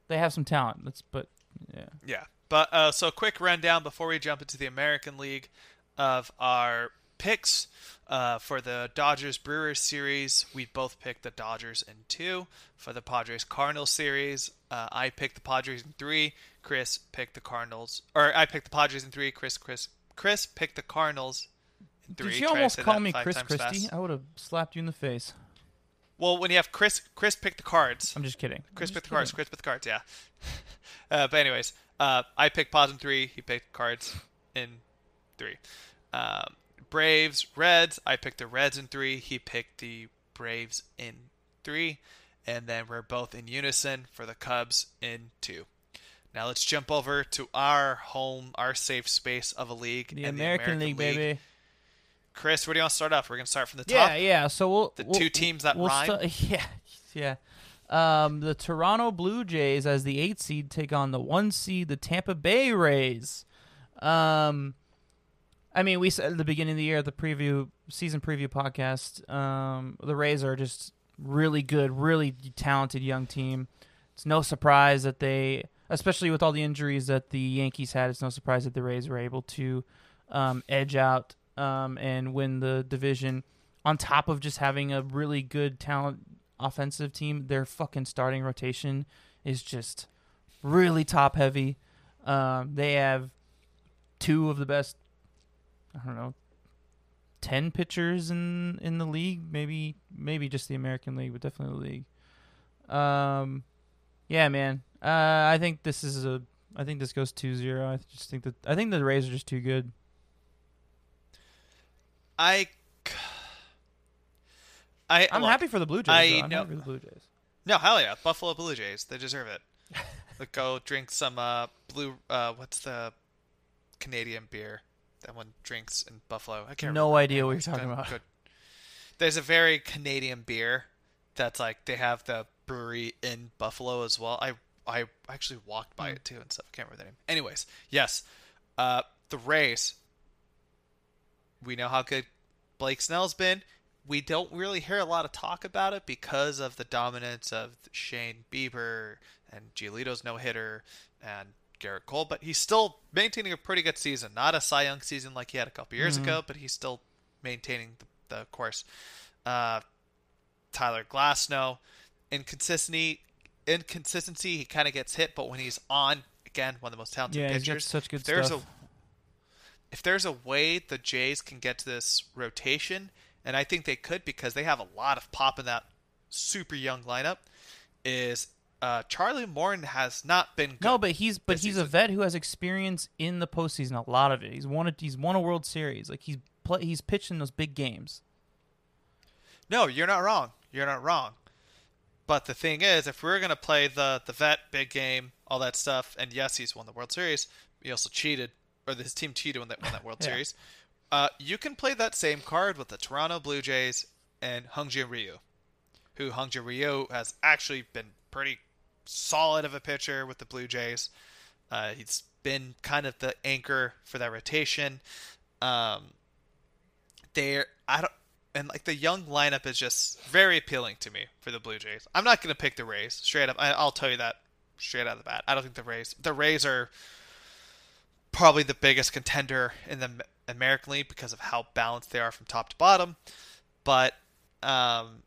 They have some talent. That's but yeah.
Yeah. But uh, so quick rundown before we jump into the American League of our picks uh, for the Dodgers Brewers series. We both picked the Dodgers in two. For the Padres Cardinals series, uh, I picked the Padres in three. Chris picked the Cardinals, or I picked the Padres in three. Chris, Chris, Chris picked the Cardinals in three.
Did you
Try
almost call me Chris Christie?
fast.
I would have slapped you in the face.
Well, when you have Chris, Chris picked the cards.
I'm just kidding.
Chris
I'm
picked
just
the cards. Chris picked the cards. Yeah. <laughs> uh, but anyways, uh, I picked Pods in three. He picked cards in three. Um, Braves, Reds. I picked the Reds in three. He picked the Braves in three, and then we're both in unison for the Cubs in two. Now let's jump over to our home, our safe space of a league,
The American,
the American
League, baby.
Chris, where do you want to start off? We're gonna start from the top.
yeah. Yeah. So we'll
The
we'll-
two teams that
we'll
rhyme?
sta- <laughs> yeah, yeah. Um, the Toronto Blue Jays as the eight seed take on the one seed, the Tampa Bay Rays. Um, I mean, we said at the beginning of the year, the preview season preview podcast, um, the Rays are just really good, really talented young team. It's no surprise that they, especially with all the injuries that the Yankees had, it's no surprise that the Rays were able to um, edge out um, and win the division. On top of just having a really good talent offensive team, their fucking starting rotation is just really top heavy. Um, they have two of the best, I don't know, ten pitchers in in the league. Maybe maybe just the American League, but definitely the league. Um, yeah, man. Uh, I think this is a. I think this goes 2-0. I just think that I think the Rays are just too good.
I, I
I'm
look,
happy for the Blue Jays.
I
though. I'm
know-
happy for the Blue Jays.
No, hell yeah, Buffalo Blue Jays. They deserve it. <laughs> Like, go drink some uh blue. Uh, what's the Canadian beer that one drinks in Buffalo? I can't.
No
remember.
idea what you're talking
good-
about.
Good. There's a very Canadian beer that's like they have the brewery in Buffalo as well. I I actually walked by it too and stuff. I can't remember the name. Anyways, yes, uh, the Rays. We know how good Blake Snell's been. We don't really hear a lot of talk about it because of the dominance of Shane Bieber and Giolito's no hitter and Gerrit Cole, but he's still maintaining a pretty good season. Not a Cy Young season like he had a couple years ago, but he's still maintaining the, the course. Uh, Tyler Glasnow, inconsistency, inconsistency. He kind of gets hit, but when he's on, again, one of the most talented
Yeah,
pitchers.
such good
if there's
stuff.
a if there's a way the Jays can get to this rotation, and I think they could because they have a lot of pop in that super young lineup, is uh, Charlie Morton has not been good.
No, but he's but he's a vet who has experience in the postseason. A lot of it. He's won a he's won a World Series. Like he's play, he's pitched in those big games.
No, you're not wrong. You're not wrong. But the thing is, if we're gonna play the the vet big game, all that stuff, and yes, he's won the World Series. He also cheated, or his team cheated when they won that World <laughs>
Yeah.
Series. Uh, you can play that same card with the Toronto Blue Jays and Hyun-jin Ryu, who Hyun-jin Ryu has actually been pretty solid of a pitcher with the Blue Jays. Uh, he's been kind of the anchor for that rotation. Um, they're I don't and like the young lineup is just very appealing to me for the Blue Jays. I'm not going to pick the Rays straight up. I, I'll tell you that straight out of the bat. I don't think the Rays. The Rays are probably the biggest contender in the American League because of how balanced they are from top to bottom. But um,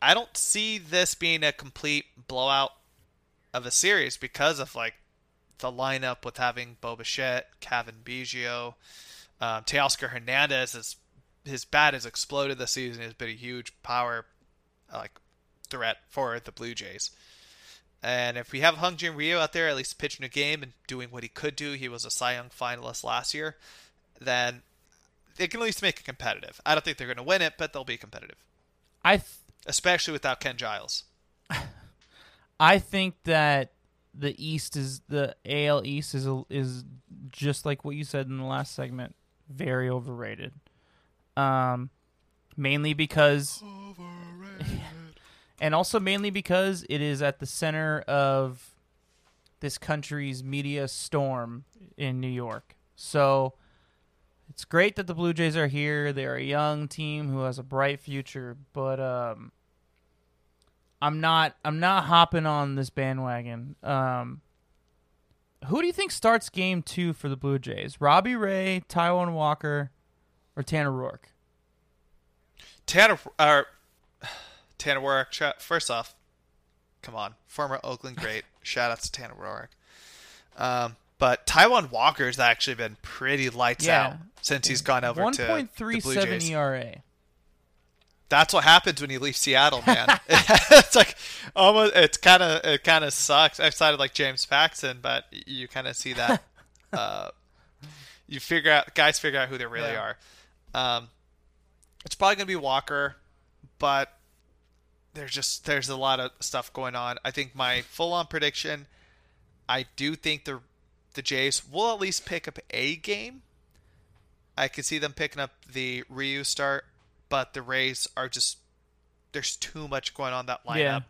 I don't see this being a complete blowout of a series because of like the lineup with having Bo Bichette, Cavan Biggio, um, Teoscar Hernandez is his bat has exploded this season. Has been a huge power like threat for the Blue Jays. And if we have Hyun-jin Ryu out there at least pitching a game and doing what he could do, he was a Cy Young finalist last year, then they can at least make it competitive. I don't think they're going to win it, but they'll be competitive,
I th-
especially without Ken Giles.
I think that the East is the AL East is a, is just like what you said in the last segment, very overrated. Um, mainly because, <laughs> and also mainly because it is at the center of this country's media storm in New York. So it's great that the Blue Jays are here. They're a young team who has a bright future, but um, I'm not I'm not hopping on this bandwagon. Um, who do you think starts game two for the Blue Jays? Robbie Ray, Taijuan Walker, or Tanner Roark?
Tanner, uh, Tanner Roark. First off, come on, former Oakland great. <laughs> Shout out to Tanner Roark. Um, but Taijuan Walker's actually been pretty lights
Yeah.
out since he's gone over
One
to
point
the
three
Blue
seven E ERA.
That's what happens when you leave Seattle, man. <laughs> it's like almost. It's kind of it kind of sucks. Outside of like James Paxton, but you kind of see that. <laughs> uh, you figure out guys figure out who they really
Yeah.
are. Um, it's probably gonna be Walker, but there's just there's a lot of stuff going on. I think my full on prediction. I do think the the Jays will at least pick up a game. I could see them picking up the Ryu start, but the Rays are just there's too much going on that lineup
Yeah.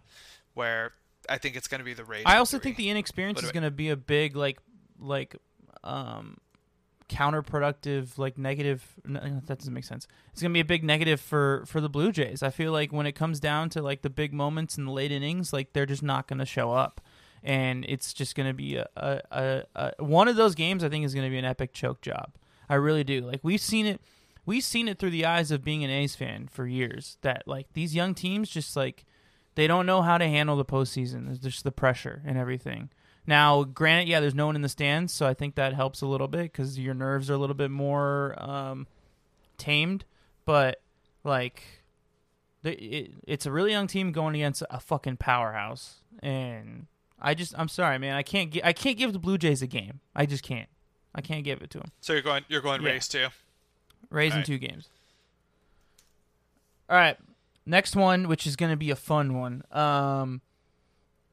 where I think it's going to be the Rays.
I also
three.
think the inexperience is going to be a big like like um counterproductive like negative n- that doesn't make sense. It's going to be a big negative for for the Blue Jays. I feel like when it comes down to like the big moments in the late innings, like they're just not going to show up. And it's just going to be a, a, a, a one of those games I think is going to be an epic choke job. I really do. Like we've seen it we've seen it through the eyes of being an A's fan for years that like these young teams just like they don't know how to handle the postseason. There's just the pressure and everything. Now, granted, yeah, there's no one in the stands, so I think that helps a little bit because your nerves are a little bit more um, tamed. But like, it, it's a really young team going against a fucking powerhouse, and I just, I'm sorry, man, I can't, gi- I can't give the Blue Jays a game. I just can't. I can't give it to them.
so. You're going you're going
Yeah.
Rays too.
Rays in two games. All right. Next one, which is going to be a fun one. Um,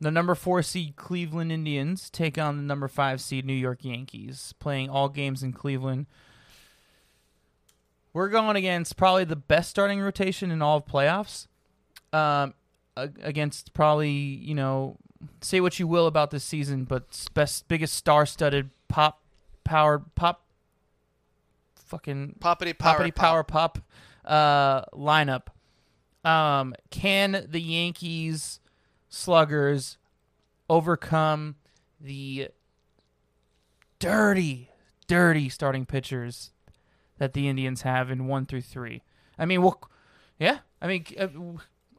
the number four seed Cleveland Indians take on the number five seed New York Yankees, playing all games in Cleveland. We're going against probably the best starting rotation in all of playoffs. Um, against probably you know, say what you will about this season, but best biggest star-studded pop powered pop fucking
Poppity power
poppity power pop uh, lineup. Um, can the Yankees sluggers overcome the dirty, dirty starting pitchers that the Indians have in one through three? I mean, well, yeah. I mean, uh,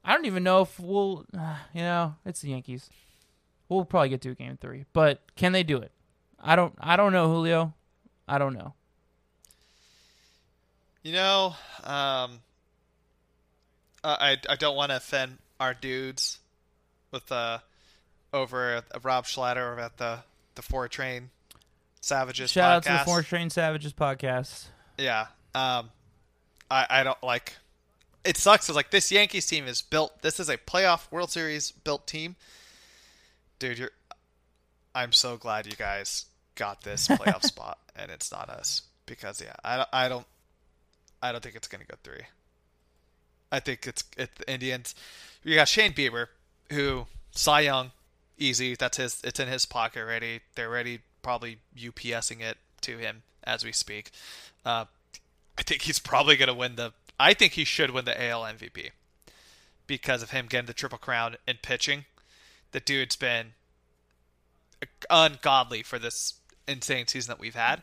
I don't even know if we'll. Uh, you know, it's the Yankees. We'll probably get to a game three, but can they do it? I don't. I don't know, Julio. I don't know.
You know, um, I I don't want to offend our dudes with uh over at Rob Schlatter over at the the Four Train Savages
Shout out
podcast.
to the Four Train Savages podcast.
Yeah. Um, I I don't like. It sucks. It's like this Yankees team is built. This is a playoff World Series built team. Dude, you're. I'm so glad you guys got this playoff <laughs> spot, and it's not us because yeah, I. I don't. I don't think it's gonna go three. I think it's it the Indians. You got Shane Bieber, who Cy Young, easy. That's his. It's in his pocket already. They're ready, probably UPSing it to him as we speak. Uh, I think he's probably going to win the. I think he should win the AL MVP because of him getting the triple crown and pitching. The dude's been ungodly for this insane season that we've had.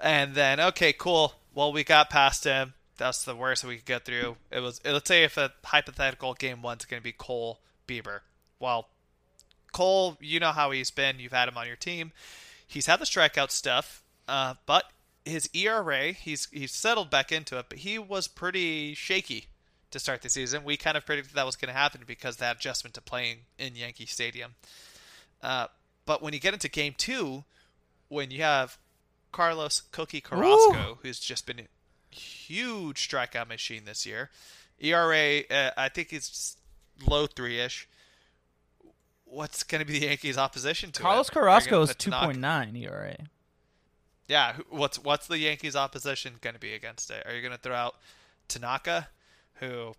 And then, okay, cool. Well, we got past him. That's the worst that we could get through. It was. Let's say if a hypothetical game one's going to be Cole Bieber. Well, Cole, you know how he's been. You've had him on your team. He's had the strikeout stuff, uh, but his ERA, he's he's settled back into it. But he was pretty shaky to start the season. We kind of predicted that was going to happen because that adjustment to playing in Yankee Stadium. Uh, but when you get into Game Two, when you have Carlos Cookie Carrasco, who's just been a huge strikeout machine this year, ERA, uh, I think it's low three ish what's going to be the Yankees' opposition to
Carlos
it?
Carrasco is two point nine ERA.
Yeah, what's what's the Yankees' opposition going to be against it? Are you going to throw out Tanaka, who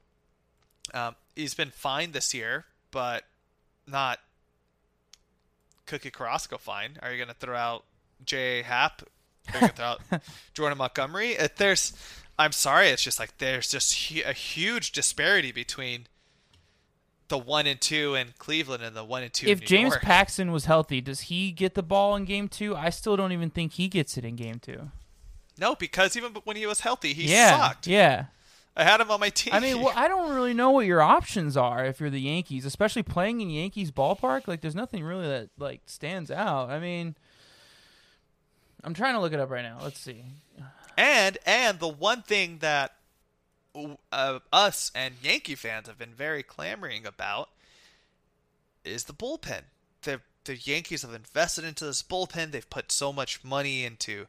um, he's been fine this year, but not Cookie Carrasco fine? Are you going to throw out Jay Happ? Are you going to throw out <laughs> Jordan Montgomery? If there's, I'm sorry, it's just like there's just hu- a huge disparity between the one and two in Cleveland and the one and two.
If
in New
James
York.
Paxton was healthy, does he get the ball in game two? I still don't even think he gets it in game two.
no, because even when he was healthy, he
yeah,
sucked.
yeah.
I had him on my team.
I mean, well, I don't really know what your options are if you're the Yankees, especially playing in Yankees ballpark. Like, there's nothing really that like stands out. I mean, I'm trying to look it up right now. Let's see.
And and the one thing that uh, us and Yankee fans have been very clamoring about is the bullpen. The the Yankees have invested into this bullpen. They've put so much money into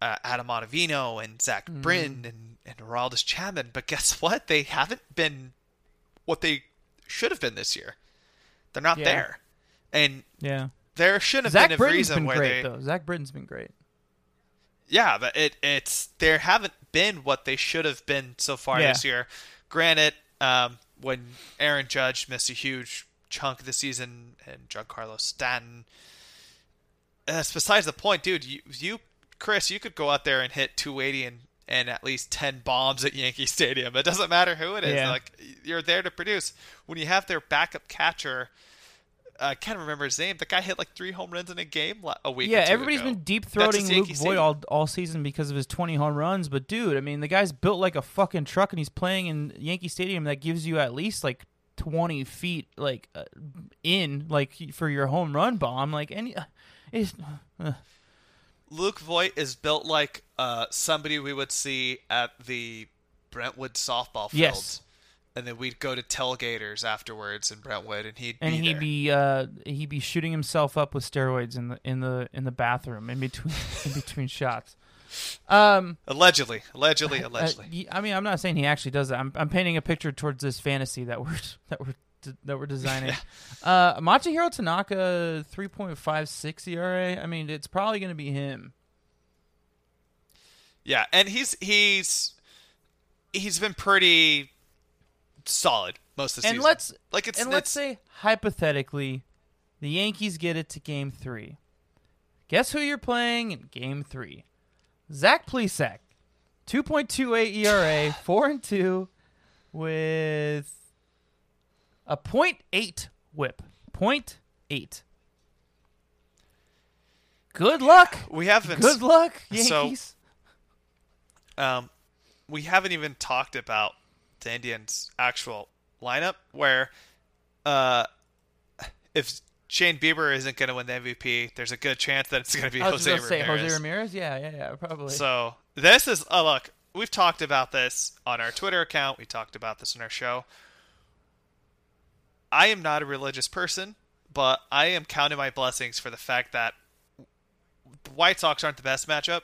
uh, Adam Ottavino and Zach
Mm-hmm.
Britton and and Aroldis Chapman. But guess what? They haven't been what they should have been this year. They're not
Yeah.
there, and
Yeah,
there shouldn't have
Zach
been a
Britton's
reason
been
where
great
they.
though. Zach Britton's been great.
Yeah, but it it's there haven't been what they should have been so far
Yeah.
this year. Granted, um, when Aaron Judge missed a huge chunk of the season and Giancarlo Stanton, that's besides the point, dude. You, you, Chris, you could go out there and hit 280 and and at least 10 bombs at Yankee Stadium. It doesn't matter who it is.
Yeah.
Like you're there to produce. When you have their backup catcher. I can't remember his name. The guy hit like three home runs in a game a week. or
Yeah, everybody's
ago.
been deep throating Luke Voit
Stadium.
all, all season because of his 20 home runs. But dude, I mean, the guy's built like a fucking truck, and he's playing in Yankee Stadium that gives you at least like 20 feet like uh, in like for your home run bomb. Like any, uh, it's, uh,
Luke Voit is built like uh, somebody we would see at the Brentwood softball field.
Yes.
And then we'd go to tailgaters afterwards in Brentwood, and he'd
and
be
he'd
there.
be uh he'd be shooting himself up with steroids in the in the in the bathroom in between <laughs> in between shots. Um.
allegedly, allegedly, <laughs>
Uh,
allegedly.
y- I mean, I'm not saying he actually does that. I'm, I'm painting a picture towards this fantasy that we're <laughs> that we're that we're designing. uh, Masahiro Tanaka, 3.56 ERA. I mean, it's probably going to be him.
yeah, and he's he's he's been pretty solid most of the
And
season.
let's
like it's
and
it's,
let's say hypothetically, the Yankees get it to Game Three. Guess who you're playing in Game Three? Zach Plesac, 2.28 ERA, <laughs> four and two, with a .8 WHIP. .8. Good luck.
we haven't
Good luck,
So-
Yankees.
um, we haven't even talked about the Indians' actual lineup. Where, uh, if Shane Bieber isn't going to win the MVP, there's a good chance that it's going to be Jose
gonna say
Ramirez.
Jose Ramirez. Yeah, yeah, yeah, probably.
So this is oh look, we've talked about this on our Twitter account. We talked about this in our show. I am not a religious person, but I am counting my blessings for the fact that the White Sox aren't the best matchup.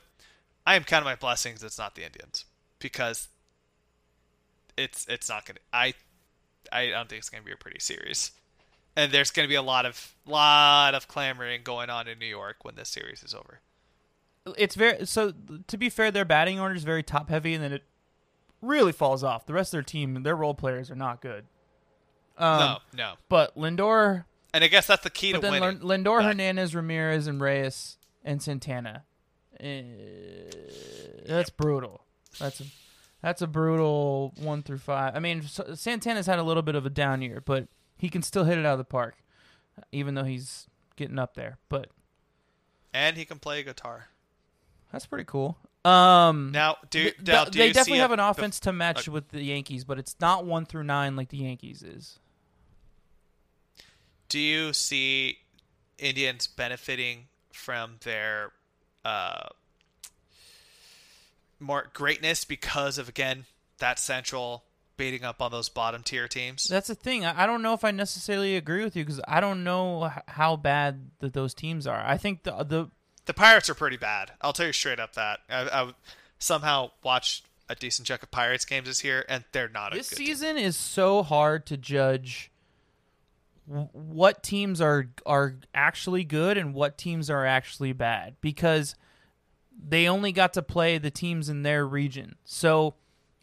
I am counting my blessings it's not the Indians because it's it's not gonna. I I don't think it's gonna be a pretty series, and there's gonna be a lot of lot of clamoring going on in New York when this series is over.
it's very so to be fair their batting order is very top heavy and then it really falls off the rest of their team their role players are not good um,
no, no.
but lindor
And I guess that's the key
but
to
then
winning.
Lindor
But-
hernandez ramirez and reyes and santana Eh, that's brutal that's that's a brutal one through five i mean santana's had a little bit of a down year but he can still hit it out of the park even though he's getting up there but
and he can play guitar.
that's pretty cool um
Now, do,
Th-
now, do
they definitely have
a-
an offense to match with the Yankees, but it's not one through nine like the Yankees is.
do you see Indians benefiting from their uh, more greatness because of again that central beating up on those bottom tier teams?
That's the thing. I don't know if I necessarily agree with you because I don't know how bad that those teams are. I think the the
The Pirates are pretty bad. I'll tell you straight up that I, I somehow watched a decent chunk of Pirates games this year, and they're not
this
a good team.
season is so hard to judge what teams are are actually good and what teams are actually bad because they only got to play the teams in their region. So,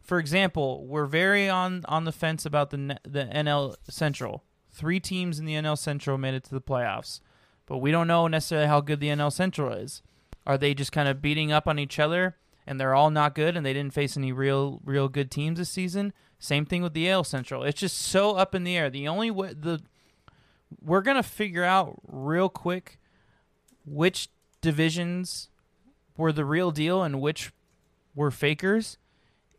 for example, we're very on on the fence about the the NL Central. Three teams in the NL Central made it to the playoffs, but we don't know necessarily how good the NL Central is. Are they just kind of beating up on each other and they're all not good and they didn't face any real real good teams this season? Same thing with the AL Central. It's just so up in the air. The only way the we're gonna figure out real quick which divisions were the real deal and which were fakers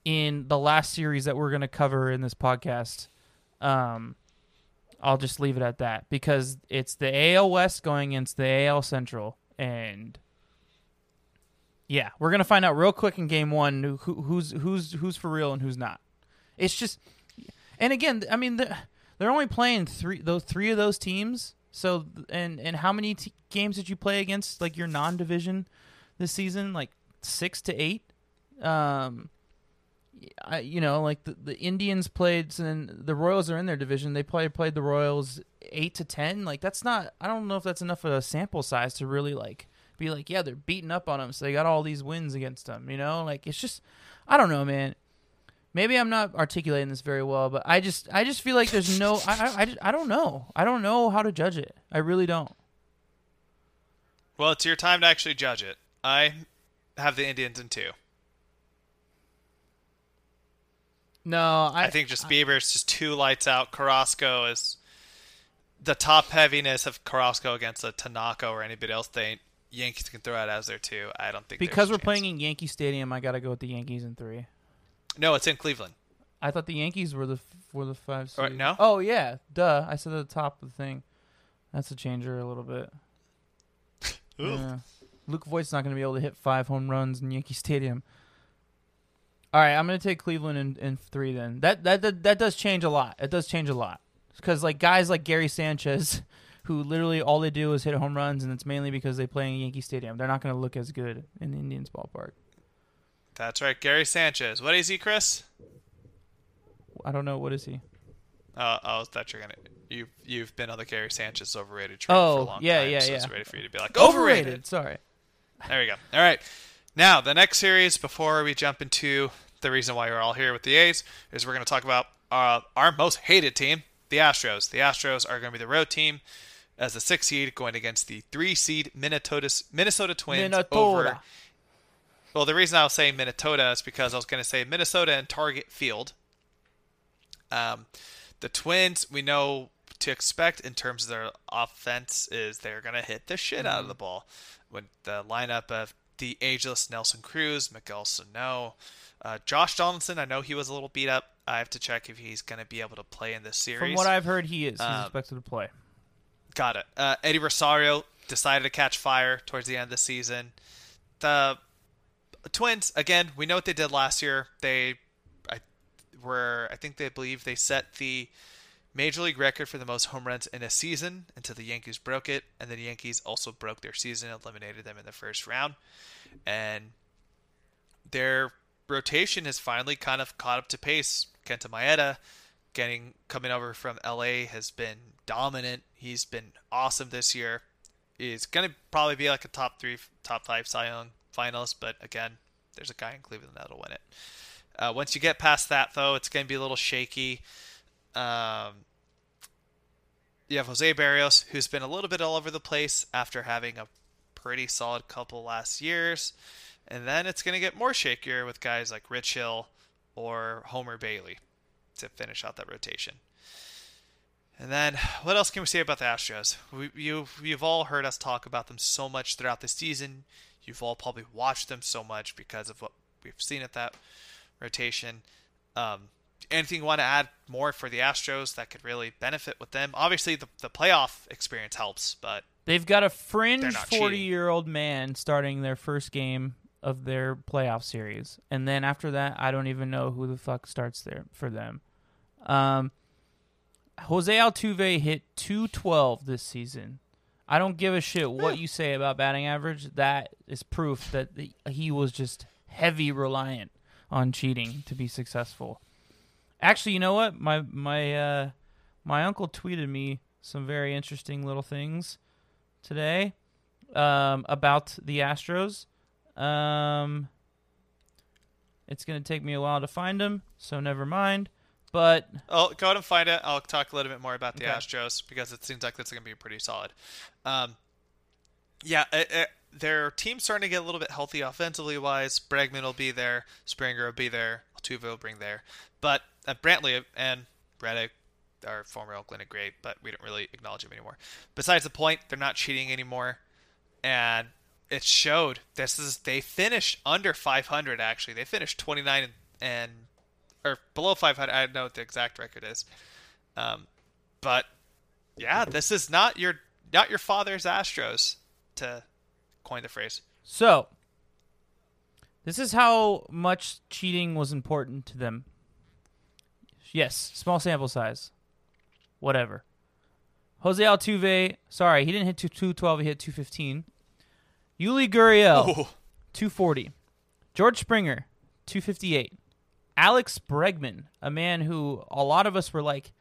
in the last series that we're going to cover in this podcast. Um, I'll just leave it at that because it's the AL West going against the AL Central, and yeah, we're gonna find out real quick in Game One who, who- who's who's who's for real and who's not. It's just, and again, I mean, they're, they're only playing three those three of those teams. So and and how many t- games did you play against like your non-division this season? Like six to eight. Um, I, you know, like the, the Indians played, and the Royals are in their division. They play played the Royals eight to ten. Like that's not. I don't know if that's enough of a sample size to really like be like, yeah, they're beating up on them, so they got all these wins against them. You know, like it's just, I don't know, man. Maybe I'm not articulating this very well, but I just, I just feel like there's no, I, I, I, I don't know. I don't know how to judge it. I really don't.
Well, it's your time to actually judge it. I have the Indians in two.
No, I,
I, think just Bieber's just too lights out. Carrasco is the top heaviness of Carrasco against a Tanaka or anybody else. They Yankees can throw out as their two. I don't think
because we're playing in Yankee Stadium, I got to go with the Yankees in three.
No, it's in Cleveland.
I thought the Yankees were the were the five. Seed.
no?
Oh yeah, duh. I said at the top of the thing. That's a changer a little bit. <laughs> Yeah. Luke Voit's not going to be able to hit five home runs in Yankee Stadium. All right, I'm going to take Cleveland in, in three. Then that, that that that does change a lot. It does change a lot because like guys like Gary Sanchez, <laughs> who literally all they do is hit home runs, and it's mainly because they play in Yankee Stadium. They're not going to look as good in the Indians ballpark.
That's right, Gary Sanchez. What is he, Chris?
I don't know what is he.
Uh, I thought you're gonna you you've been on the Gary Sanchez overrated train for a
Oh,
long
yeah,
time.
yeah,
so
yeah.
It's ready for you to be like overrated.
Sorry.
There we go. All right. Now, the next series, before we jump into the reason why we're all here with the A's, is we're going to talk about uh, our most hated team, the Astros. The Astros are going to be the road team as the six seed going against the three seed Minnesota, Minnesota Twins
Minnesota.
over. Well, the reason I was saying Minnesota is because I was going to say Minnesota and Target Field. Um, the Twins, we know to expect in terms of their offense is they're going to hit the shit out of the ball. With the lineup of the ageless Nelson Cruz, Miguel Sano, uh, Josh Donaldson, I know he was a little beat up. I have to check if he's going to be able to play in this series.
From what I've heard, he is. He's
Um,
expected to play.
Got it. Uh, Eddie Rosario decided to catch fire towards the end of the season. The Twins, again, we know what they did last year. They I, were, I think they believe they set the major league record for the most home runs in a season until the Yankees broke it, and the Yankees also broke their season, eliminated them in the first round, and their rotation has finally kind of caught up to pace. Kenta Maeda, getting coming over from LA, has been dominant. He's been awesome this year. He's gonna probably be like a top three, top five Cy Young finalist, but again, there's a guy in Cleveland that'll win it. Uh, once you get past that, though, it's gonna be a little shaky. Um, you have Jose Berrios, who's been a little bit all over the place after having a pretty solid couple last years. And then it's going to get more shakier with guys like Rich Hill or Homer Bailey to finish out that rotation. And then, what else can we say about the Astros? We, you've, you've all heard us talk about them so much throughout the season. You've all probably watched them so much because of what we've seen at that rotation. Um, anything you want to add more for the Astros that could really benefit with them? Obviously, the, the playoff experience helps, but
They've got a fringe forty-year-old man starting their first game of their playoff series, and then after that, I don't even know who the fuck starts there for them. Um, Jose Altuve hit two twelve this season. I don't give a shit what you say about batting average. That is proof that the, he was just heavy reliant on cheating to be successful. Actually, you know what? My my uh, my uncle tweeted me some very interesting little things today um, about the Astros. Um, it's gonna take me a while to find them, so never mind. But
I'll go ahead and find it. I'll talk a little bit more about the
Okay.
Astros because it seems like that's going to be pretty solid. Um, yeah, it, it, their team's starting to get a little bit healthy offensively wise. Bregman will be there. Springer will be there. Altuve will bring there. But uh, Brantley and Reddick are former Oakland and great, but we don't really acknowledge them anymore. Besides the point, they're not cheating anymore, and it showed. This is they finished under 500. Actually, they finished 29 and, and or below 500. I don't know what the exact record is. Um, but yeah, this is not your not your father's Astros, to coin the phrase.
so this is how much cheating was important to them. Yes, small sample size. Whatever. Jose Altuve, sorry, he didn't hit 212, he hit 215. Yuli Gurriel,
Ooh.
240. George Springer, 258. Alex Bregman, a man who a lot of us were like,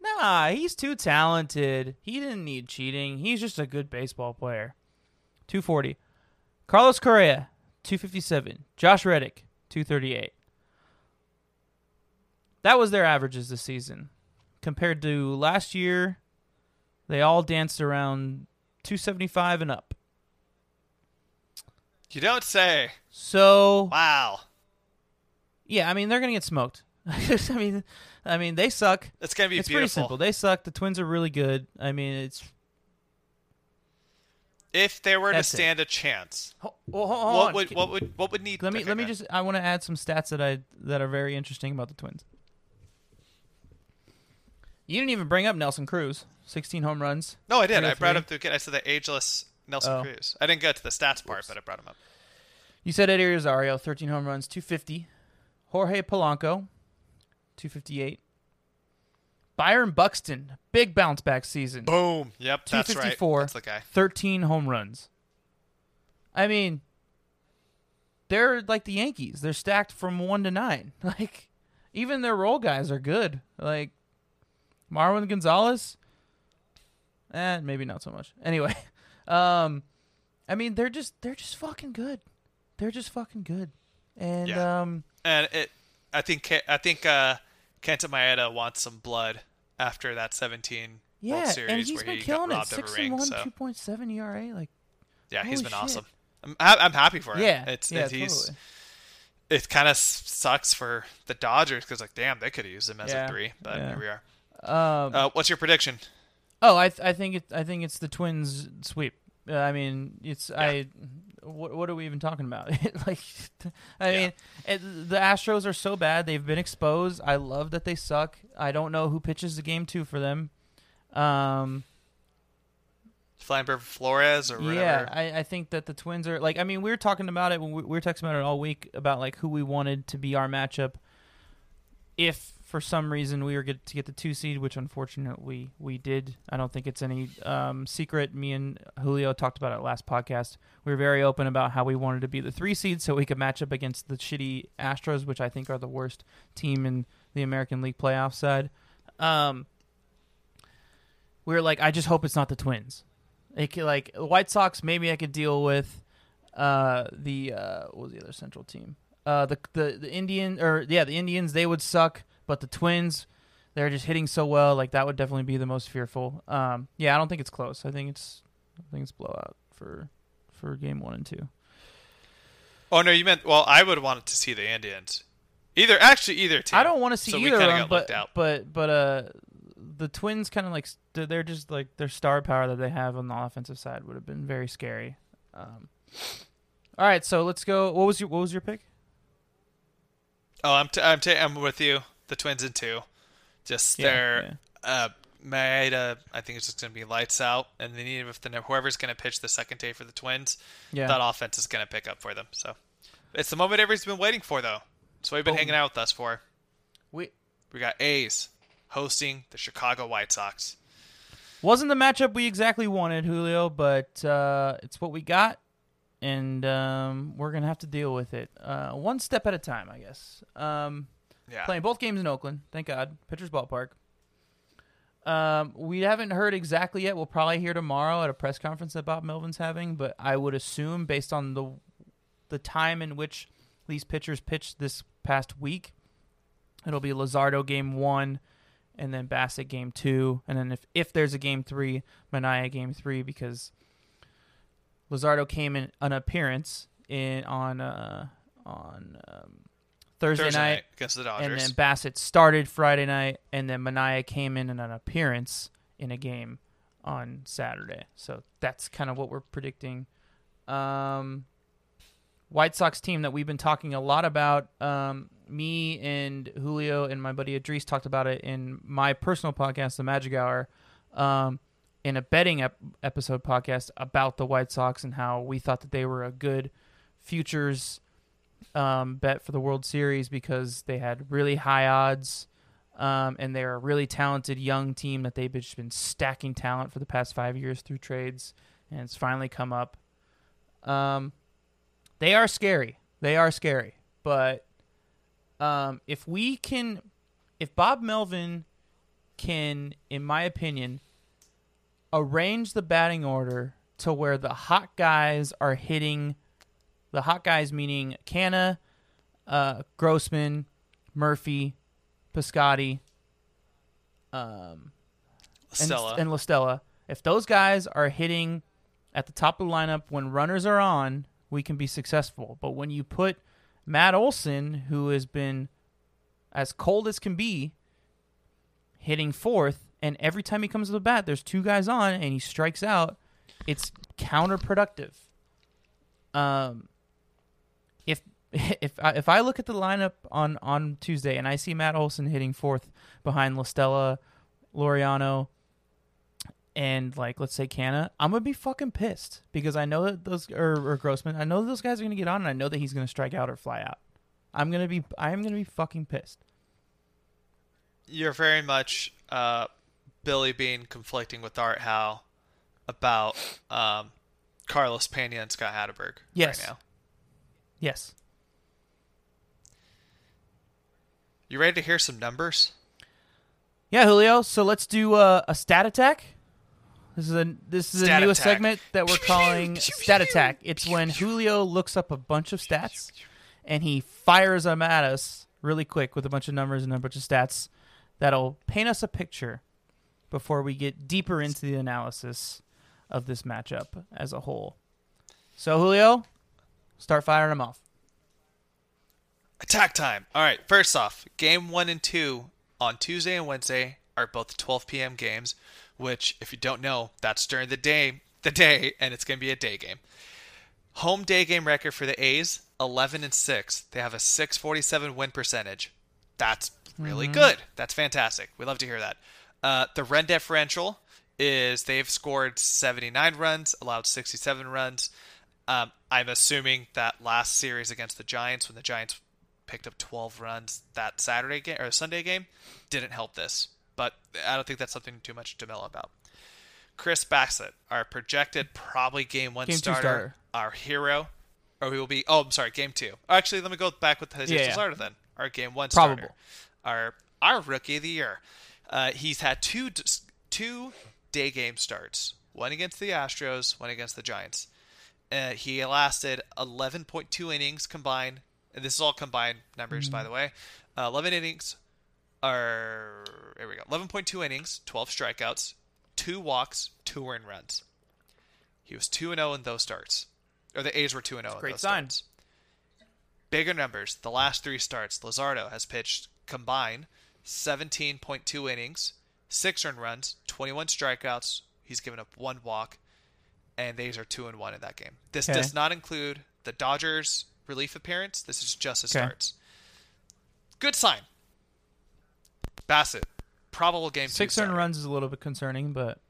nah, he's too talented. He didn't need cheating. He's just a good baseball player. 240. Carlos Correa, 257. Josh Reddick, 238. That was their averages this season. Compared to last year, they all danced around 275 and up.
You don't say.
So
Wow.
yeah, I mean they're gonna get smoked. <laughs> I mean, I mean they suck.
It's gonna be
it's pretty simple. They suck. The Twins are really good. I mean, it's
If they were
That's
to
it.
stand a chance,
well, hold- hold
what
on.
would what would what would need?
let me
okay,
let me just. I want to add some stats that I that are very interesting about the Twins. You didn't even bring up Nelson Cruz, 16 home runs.
No, I did. I brought up the kid. I said the ageless Nelson
Oh.
Cruz. I didn't get to the stats part, but I brought him up.
You said Eddie Rosario, 13 home runs, 250. Jorge Polanco, 258. Byron Buxton, big bounce back season.
Boom. Yep, that's right.
254.
That's the guy.
13 home runs. I mean, they're like the Yankees. They're stacked from 1 to 9. <laughs> Like even their role guys are good. Like Marwin Gonzalez eh, maybe not so much. Anyway, <laughs> um I mean, they're just they're just fucking good. They're just fucking good. And
Yeah.
um
And it, I think I think uh, Kenta Maeda wants some blood after that 17 World
yeah,
Series
and he's
where
been
he
killing
got
it.
robbed of a
6
ring.
and 1,
so
2.7 ERA like
yeah, he's been
shit.
awesome. I'm I'm happy for him.
yeah.
it's
yeah,
it, he's
totally.
it kind of sucks for the Dodgers because like damn they could have used him as
Yeah,
a three, but
yeah.
here we are.
Um
Uh, what's your prediction?
Oh, I th- I think it I think it's the Twins sweep. Uh, I mean, it's I. What what are we even talking about? <laughs> like, I
Yeah.
mean, it, the Astros are so bad. They've been exposed. I love that they suck. I don't know who pitches the game two for them. Um,
Flamber Flores or whatever?
yeah, I, I think that the Twins are like. I mean, we were talking about it when we, we were texting about it all week about like who we wanted to be our matchup. If for some reason we were get to get the two seed, which unfortunately we did, I don't think it's any um, secret. Me and Julio talked about it last podcast. We were very open about how we wanted to be the three seed so we could match up against the shitty Astros, which I think are the worst team in the American League playoff side. Um, we were like, I just hope it's not the Twins. It could, like White Sox, maybe I could deal with. Uh, the uh, what was the other Central team? Uh, the the the Indian or yeah, the Indians they would suck, but the Twins, they're just hitting so well. Like that would definitely be the most fearful. Um, yeah, I don't think it's close. I think it's I think it's blowout for for game one and two.
Oh no, you meant well. I would want to see the Indians. Either actually either team.
I don't want to see
So we
either of
kinda
them,
got looked
but
out.
but but uh, the Twins kind of like they're just like their star power that they have on the offensive side would have been very scary. Um, all right, so let's go. What was your what was your pick?
Oh, I'm t- I'm t- I'm with you. The Twins in two. Just
Yeah,
their uh Maeda, I think it's just going to be lights out, and then even if the whoever's going to pitch the second day for the Twins,
Yeah,
that offense is going to pick up for them. So it's the moment everybody's been waiting for, though. That's what we've been
Boom.
hanging out with us for.
we
We got A's hosting the Chicago White Sox.
wasn't the matchup we exactly wanted, Julio, but uh, it's what we got, and um, we're gonna have to deal with it uh, one step at a time, I guess. Um,
Yeah.
playing both games in Oakland. Thank God, Pitchers Ballpark. Um, we haven't heard exactly yet. We'll probably hear tomorrow at a press conference that Bob Melvin's having, but I would assume based on the the time in which these pitchers pitched this past week, it'll be Luzardo game one, and then Bassitt game two, and then if if there's a game three, Manaea game three because Luzardo came in an appearance in on uh, on um, Thursday,
Thursday
night
night against the Dodgers, and
then Bassitt started Friday night, and then Manaea came in in an appearance in a game on Saturday. So that's kind of what we're predicting. Um, White Sox team that we've been talking a lot about. Um, me and Julio and my buddy Idris talked about it in my personal podcast, The Magic Hour, um, in a betting ep- episode podcast about the White Sox and how we thought that they were a good futures um, bet for the World Series because they had really high odds, um, and they're a really talented young team that they've just been stacking talent for the past five years through trades, and it's finally come up. Um, they are scary. They are scary, but Um, if we can, if Bob Melvin can, in my opinion, arrange the batting order to where the hot guys are hitting the hot guys meaning Canha, uh, Grossman, Murphy, Piscotty, um, and, and La Stella. If those guys are hitting at the top of the lineup when runners are on, we can be successful. But when you put Matt Olson, who has been as cold as can be, hitting fourth, and every time he comes to the bat, there's two guys on, and he strikes out. It's counterproductive. Um, if <laughs> if I, if I look at the lineup on on Tuesday and I see Matt Olson hitting fourth behind Listella, Laureano, and like let's say Canha, I'm gonna be fucking pissed because I know that those or, or Grossman, I know that those guys are gonna get on, and I know that he's gonna strike out or fly out. I'm gonna be I am gonna be fucking pissed.
You're very much uh, Billy Beane conflicting with Art Howe about um, Carlos Pena and Scott Hatteberg
Yes.
right now.
Yes.
You ready to hear some numbers?
Yeah, Julio. So let's do uh, a stat attack. This is a this is a
Stat
newest
attack.
segment that we're calling stat attack. It's when Julio looks up a bunch of stats and he fires them at us really quick with a bunch of numbers and a bunch of stats that'll paint us a picture before we get deeper into the analysis of this matchup as a whole. So Julio, start firing them off.
Attack time. All right. First off, game one and two on Tuesday and Wednesday are both 12 p.m. games, which, if you don't know, that's during the day, the day, and it's going to be a day game. Home day game record for the A's, 11 and six. They have a 647 win percentage. That's really good. That's fantastic. We love to hear that. Uh, the run differential is they've scored 79 runs, allowed 67 runs. Um, I'm assuming that last series against the Giants, when the Giants picked up 12 runs that Saturday game or Sunday game, didn't help this. But I don't think that's something too much to mill about. Chris Bassitt, our projected probably game one
Game
starter,
starter.
our hero, or he will be. Oh, I'm sorry, game two. Actually, let me go back with Jesus
Yeah, yeah.
Luzardo then. Our game one
Probable.
starter, our our rookie of the year. Uh, he's had two two day game starts. One against the Astros, one against the Giants. Uh, he lasted 11.2 innings combined. And this is all combined numbers, by the way. Uh, 11 innings, or here we go. 11.2 innings, 12 strikeouts, two walks, two earned runs. He was 2 and 0 in those starts. Or the A's were 2 and 0 in
great
those
sign.
starts. Bigger numbers. The last three starts, Luzardo has pitched combined 17.2 innings, 6 earned runs, 21 strikeouts. He's given up one walk, and the A's are 2 and 1 in that game. This
Okay.
does not include the Dodgers relief appearance. This is just his
Okay.
starts. Good sign. Bassitt, probable game
Six earned runs is a little bit concerning, but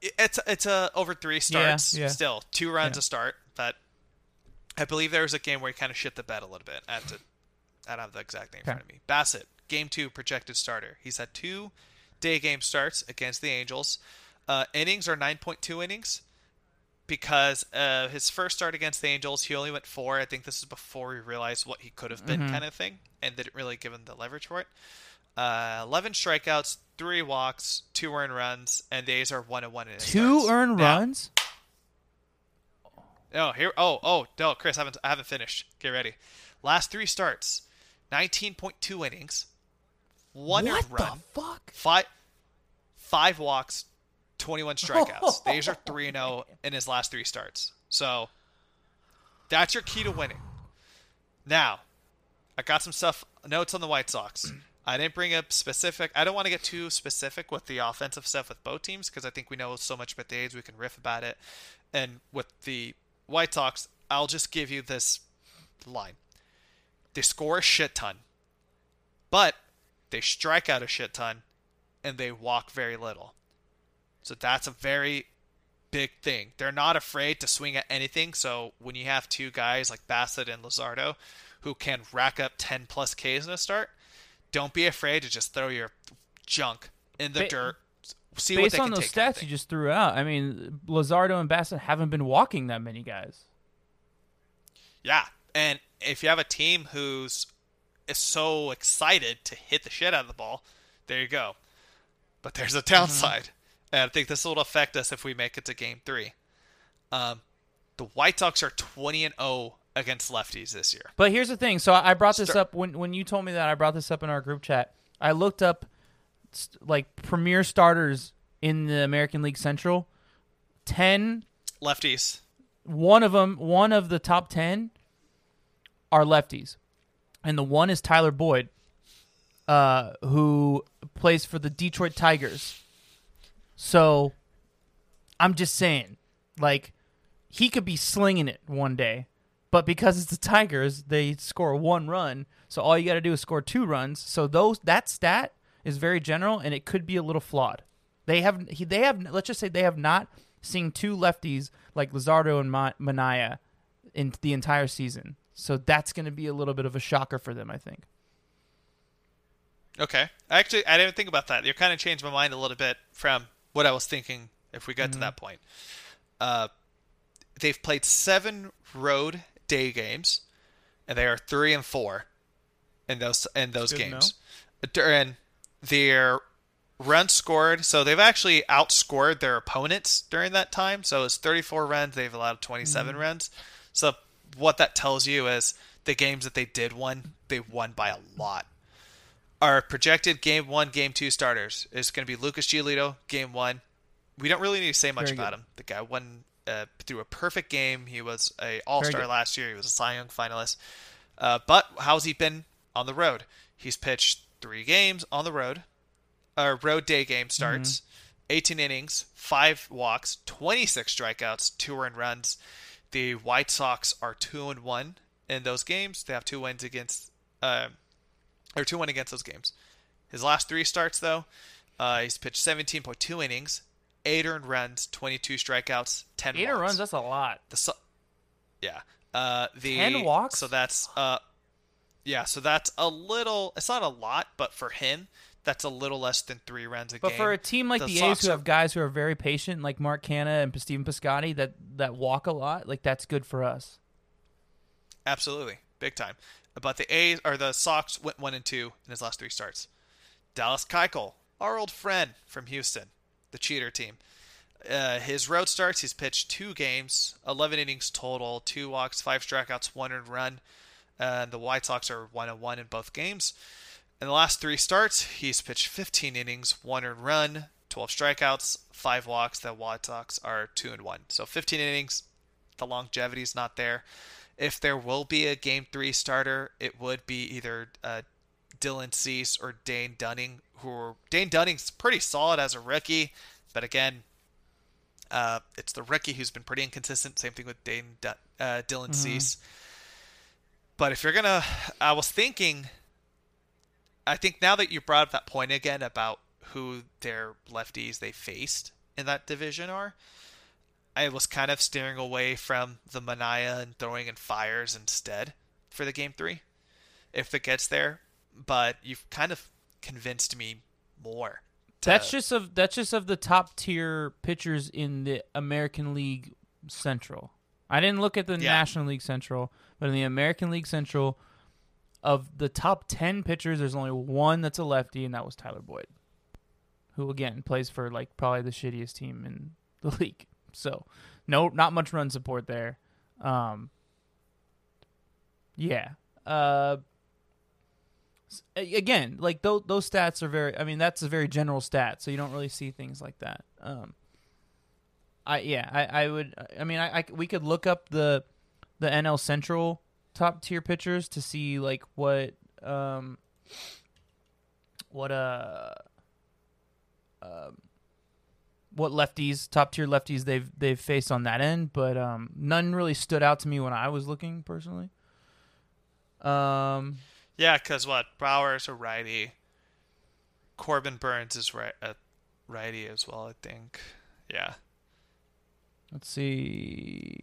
It- It's it's a over three starts.
yeah.
Still two runs
Yeah.
a start, but I believe there was a game where he kind of shit the bed a little bit. I have to, I don't have the exact name in front of me. Bassitt, game two projected starter. He's had two day game starts against the Angels. Uh, innings are nine point two innings because uh, his first start against the Angels, he only went four. I think this is before he realized what he could have been,
Mm-hmm.
kind of thing, and didn't really give him the leverage for it. Uh, Eleven strikeouts, three walks, two earned runs, and the A's are one and one in
two
starts.
earned
Now-
runs.
Oh, here. Oh, oh, no, Chris, I haven't, I haven't finished. Get ready. Last three starts, nineteen point two innings, one
what
earned run,
the fuck?
five, five walks, twenty-one <laughs> strikeouts. the A's are 3 0 in his last three starts. So that's your key to winning. Now, I got some stuff notes on the White Sox. I didn't bring up specific. I don't want to get too specific with the offensive stuff with both teams because I think we know so much about the A's. We can riff about it. And with the White Sox, I'll just give you this line: they score a shit ton, but they strike out a shit ton, and they walk very little. So that's a very big thing. They're not afraid to swing at anything. So when you have two guys like Bassitt and Luzardo who can rack up 10 plus Ks in a start, don't be afraid to just throw your junk in the
Ba-
dirt. See what
Based
they
on
can
those
take. kind of
stats you just threw out, I mean, Luzardo and Bassitt haven't been walking that many guys.
Yeah, and if you have a team who's so excited to hit the shit out of the ball. There you go. But there's a downside, mm-hmm. And I think this will affect us if we make it to Game Three. Um, the White Sox are 20 and 0 against lefties this year.
But here's the thing. So I brought this up when when you told me that. I brought this up in our group chat. I looked up like premier starters in the American League Central. Ten
lefties.
One of them, one of the top ten, are lefties, and the one is Tyler Boyd, uh, who plays for the Detroit Tigers. So, I'm just saying, like, he could be slinging it one day, but because it's the Tigers, they score one run. So all you got to do is score two runs. So those that stat is very general, and it could be a little flawed. They have they have let's just say they have not seen two lefties like Luzardo and Manaea in the entire season. So that's going to be a little bit of a shocker for them, I think.
Okay, actually, I didn't think about that. You kind of changed my mind a little bit from what I was thinking. If we got mm-hmm. to that point, uh, they've played seven road day games, and they are three and four in those in those games. During their runs scored, so they've actually outscored their opponents during that time. So it's 34 runs. They've allowed 27 mm-hmm. runs. So what that tells you is the games that they did win, they won by a lot. Our projected game one, game two starters is going to be Lucas Giolito, game one. We don't really need to say much Very about good. him. The guy won uh, through a perfect game. He was a All Star last year. He was a Cy Young finalist. Uh, but how's he been on the road? He's pitched three games on the road. Our road day game starts. Mm-hmm. 18 innings, five walks, 26 strikeouts, two earned runs. The White Sox are two and one in those games. They have two wins against, uh, or two one against those games. His last three starts though, uh, he's pitched 17.2 innings, eight earned runs, 22 strikeouts, 10
eight
earned
runs. That's a lot.
The yeah. Uh, the
10 walks.
So that's uh, yeah. So that's a little. It's not a lot, but for him, that's a little less than three runs a
but
game.
But for a team like the, the A's, who have guys who are very patient, like Mark Canha and Stephen Piscotty, that that walk a lot, like that's good for us.
Absolutely, big time. But the A's or the Sox went one and two in his last three starts. Dallas Keuchel, our old friend from Houston, the cheater team. Uh, his road starts, he's pitched two games, 11 innings total, two walks, five strikeouts, one earned run. And the White Sox are 1 1 in both games. In the last three starts, he's pitched 15 innings, one earned run, 12 strikeouts, five walks. The White Sox are 2 and 1. So 15 innings, the longevity is not there. If there will be a game three starter, it would be either uh, Dylan Cease or Dane Dunning, who are, Dane Dunning's pretty solid as a rookie, but again, uh, it's the rookie who's been pretty inconsistent. Same thing with Dane uh, Dylan mm-hmm. Cease. But if you're gonna, I was thinking. I think now that you brought up that point again about who their lefties they faced in that division are, I was kind of steering away from the Manaea and throwing in fires instead for the game three, if it gets there. But you've kind of convinced me more.
That's just of that's just of the top tier pitchers in the American League Central. I didn't look at the yeah. National League Central, but in the American League Central, of the top ten pitchers, there's only one that's a lefty, and that was Tyler Boyd, who again plays for like probably the shittiest team in the <laughs> league. So, no, not much run support there. Um, yeah. Uh, again, like those those stats are very. I mean, that's a very general stat, so you don't really see things like that. Um, I yeah, I, I would. I mean, I, I we could look up the the NL Central top tier pitchers to see like what um what uh um what lefties top tier lefties they've they've faced on that end, but um none really stood out to me when I was looking personally. Um
yeah, because what is a righty. Corbin Burnes is right a righty as well. I think. Yeah.
Let's see.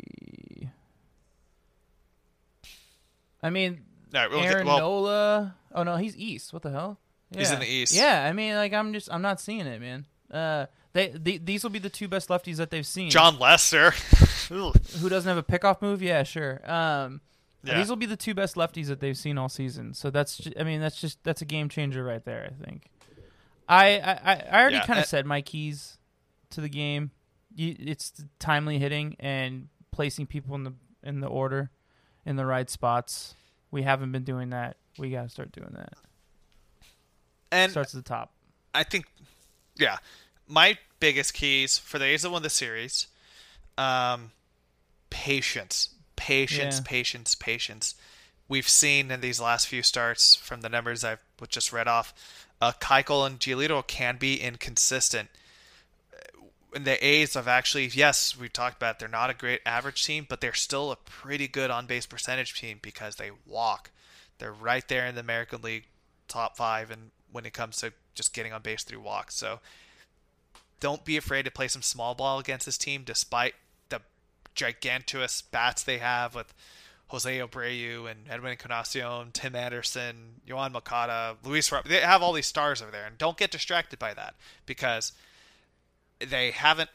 I mean, right, we'll Aaron get, well, Nola. Oh no, he's East. What the hell?
Yeah. He's in the East.
Yeah, I mean, like I'm just I'm not seeing it, man. Uh, they, they these will be the two best lefties that they've seen.
Jon Lester, <laughs>
who doesn't have a pickoff move? Yeah, sure. Um,
Yeah.
These will be the two best lefties that they've seen all season. So that's, ju- I mean, that's just that's a game changer right there. I think. I I, I- I already
Yeah,
kind of said my keys to the game. You, it's timely hitting and placing people in the in the order, in the right spots. We haven't been doing that. We got to start doing that.
and
Starts at the top.
I think, yeah, my biggest keys for the A's that won the series, um, patience, patience,
Yeah.
patience, patience. We've seen in these last few starts from the numbers I've just read off, uh, Keuchel and Giolito can be inconsistent. And the A's have actually, yes, we talked about it, they're not a great average team, but they're still a pretty good on base percentage team because they walk. They're right there in the American League top five, and when it comes to just getting on base through walks, so don't be afraid to play some small ball against this team, despite the gigantuous bats they have with Jose Abreu and Edwin Encarnacion, Tim Anderson, Yoan Moncada, Luis. Rob- They have all these stars over there, and don't get distracted by that because they haven't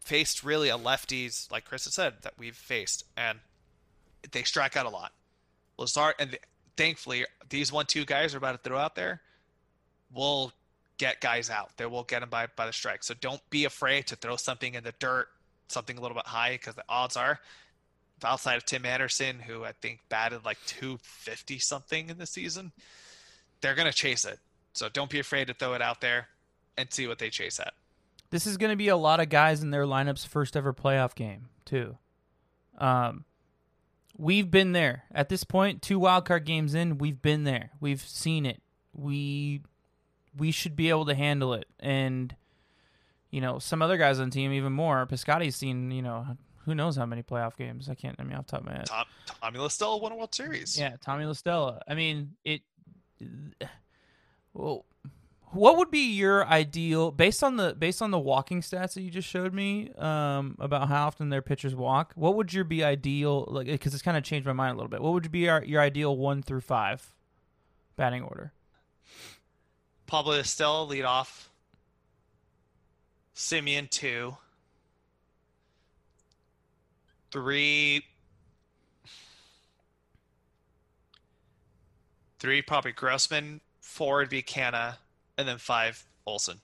faced really a lefties like Chris has said that we've faced, and they strike out a lot. Lazard and thankfully these one-two guys are about to throw out there will get guys out. They will get them by by the strike. So don't be afraid to throw something in the dirt, something a little bit high, because the odds are, outside of Tim Anderson, who I think batted like 250 something in the season, they're gonna chase it. So don't be afraid to throw it out there and see what they chase at.
This is going to be a lot of guys in their lineup's first ever playoff game too. Um, we've been there at this point. Two wild card games in, we've been there. We've seen it. We we should be able to handle it. And you know, some other guys on the team even more. Piscotty's seen you know who knows how many playoff games. I can't. I mean, off the top of my head.
Tom, Tommy Listell won a World Series.
Yeah, Tommy La Stella. I mean, it. Well, what would be your ideal based on the based on the walking stats that you just showed me um, about how often their pitchers walk? What would your be ideal like? Because it's kind of changed my mind a little bit. What would be your your ideal one through five batting order?
Pablo Listell lead off. Semien two. Three. Three probably Grossman. Four would be Canha, and then five Olson.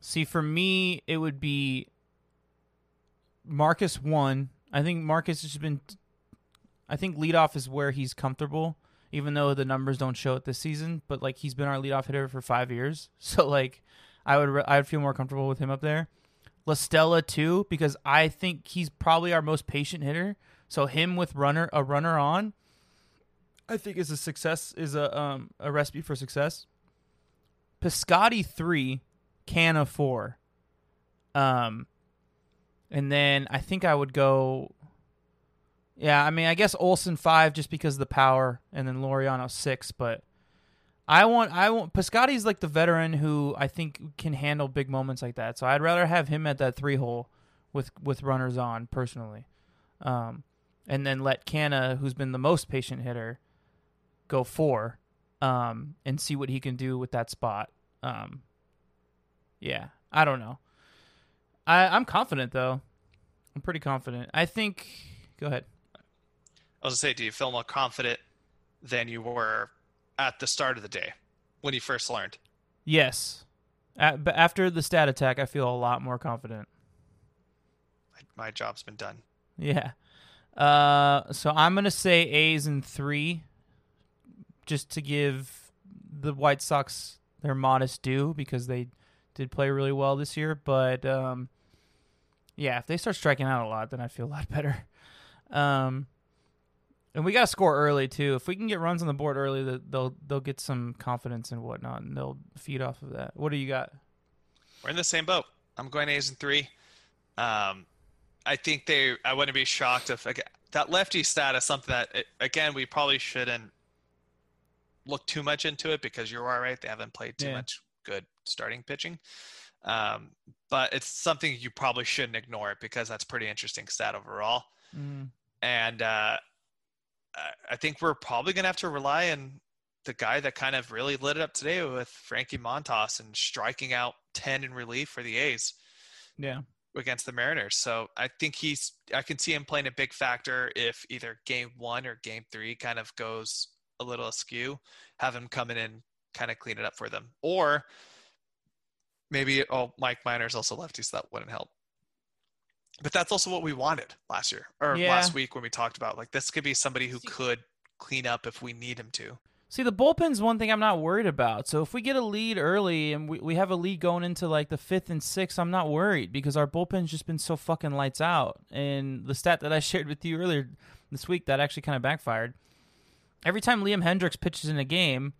See, for me, it would be Marcus one. I think Marcus has been. I think leadoff is where he's comfortable, even though the numbers don't show it this season. But like he's been our leadoff hitter for five years, <laughs> so like I would re- I would feel more comfortable with him up there. La Stella too, because I think he's probably our most patient hitter. So him with runner a runner on, I think is a success is a um a recipe for success. Piscotty three, Canha four. Um, and then I think I would go. Yeah, I mean, I guess Olson five just because of the power, and then Laureano six. But I want, I want Piscotty's like the veteran who I think can handle big moments like that. So I'd rather have him at that three hole with with runners on personally, um, and then let Canha, who's been the most patient hitter, go four, um, and see what he can do with that spot. Um, yeah, I don't know. I I'm confident though. I'm pretty confident. I think. Go ahead.
I was gonna say, do you feel more confident than you were at the start of the day when you first learned?
Yes. A but after the stat attack, I feel a lot more confident.
My, my job's been done.
Yeah. Uh, so I'm gonna say A's in three, just to give the White Sox their modest due because they did play really well this year. But um, yeah, if they start striking out a lot, then I feel a lot <laughs> better. Um, and we got to score early too. If we can get runs on the board early, they'll they'll get some confidence and whatnot, and they'll feed off of that. What do you got?
We're in the same boat. I'm going A's in three. Um, I think they. I wouldn't be shocked if again, that lefty stat is something that it, again we probably shouldn't look too much into it because you're all right. They haven't played too
Yeah.
much good starting pitching. Um, but it's something you probably shouldn't ignore it because that's pretty interesting stat overall.
Mm,
And uh, I- think we're probably going to have to rely on the guy that kind of really lit it up today with Frankie Montas and striking out 10 in relief for the A's.
yeah.
against the Mariners. So I think he's I can see him playing a big factor if either game one or game three kind of goes a little askew, have him come in and kind of clean it up for them. Or maybe oh Mike Minor's also lefty, so that wouldn't help. But that's also what we wanted last year or
Yeah.
last week when we talked about like this could be somebody who could clean up if we need him to.
See, the bullpen's one thing I'm not worried about. So if we get a lead early and we, we have a lead going into like the fifth and sixth, I'm not worried because our bullpen's just been so fucking lights out. And the stat that I <laughs> shared with you earlier this week that actually kind of backfired. Every time Liam Hendriks pitches in a game,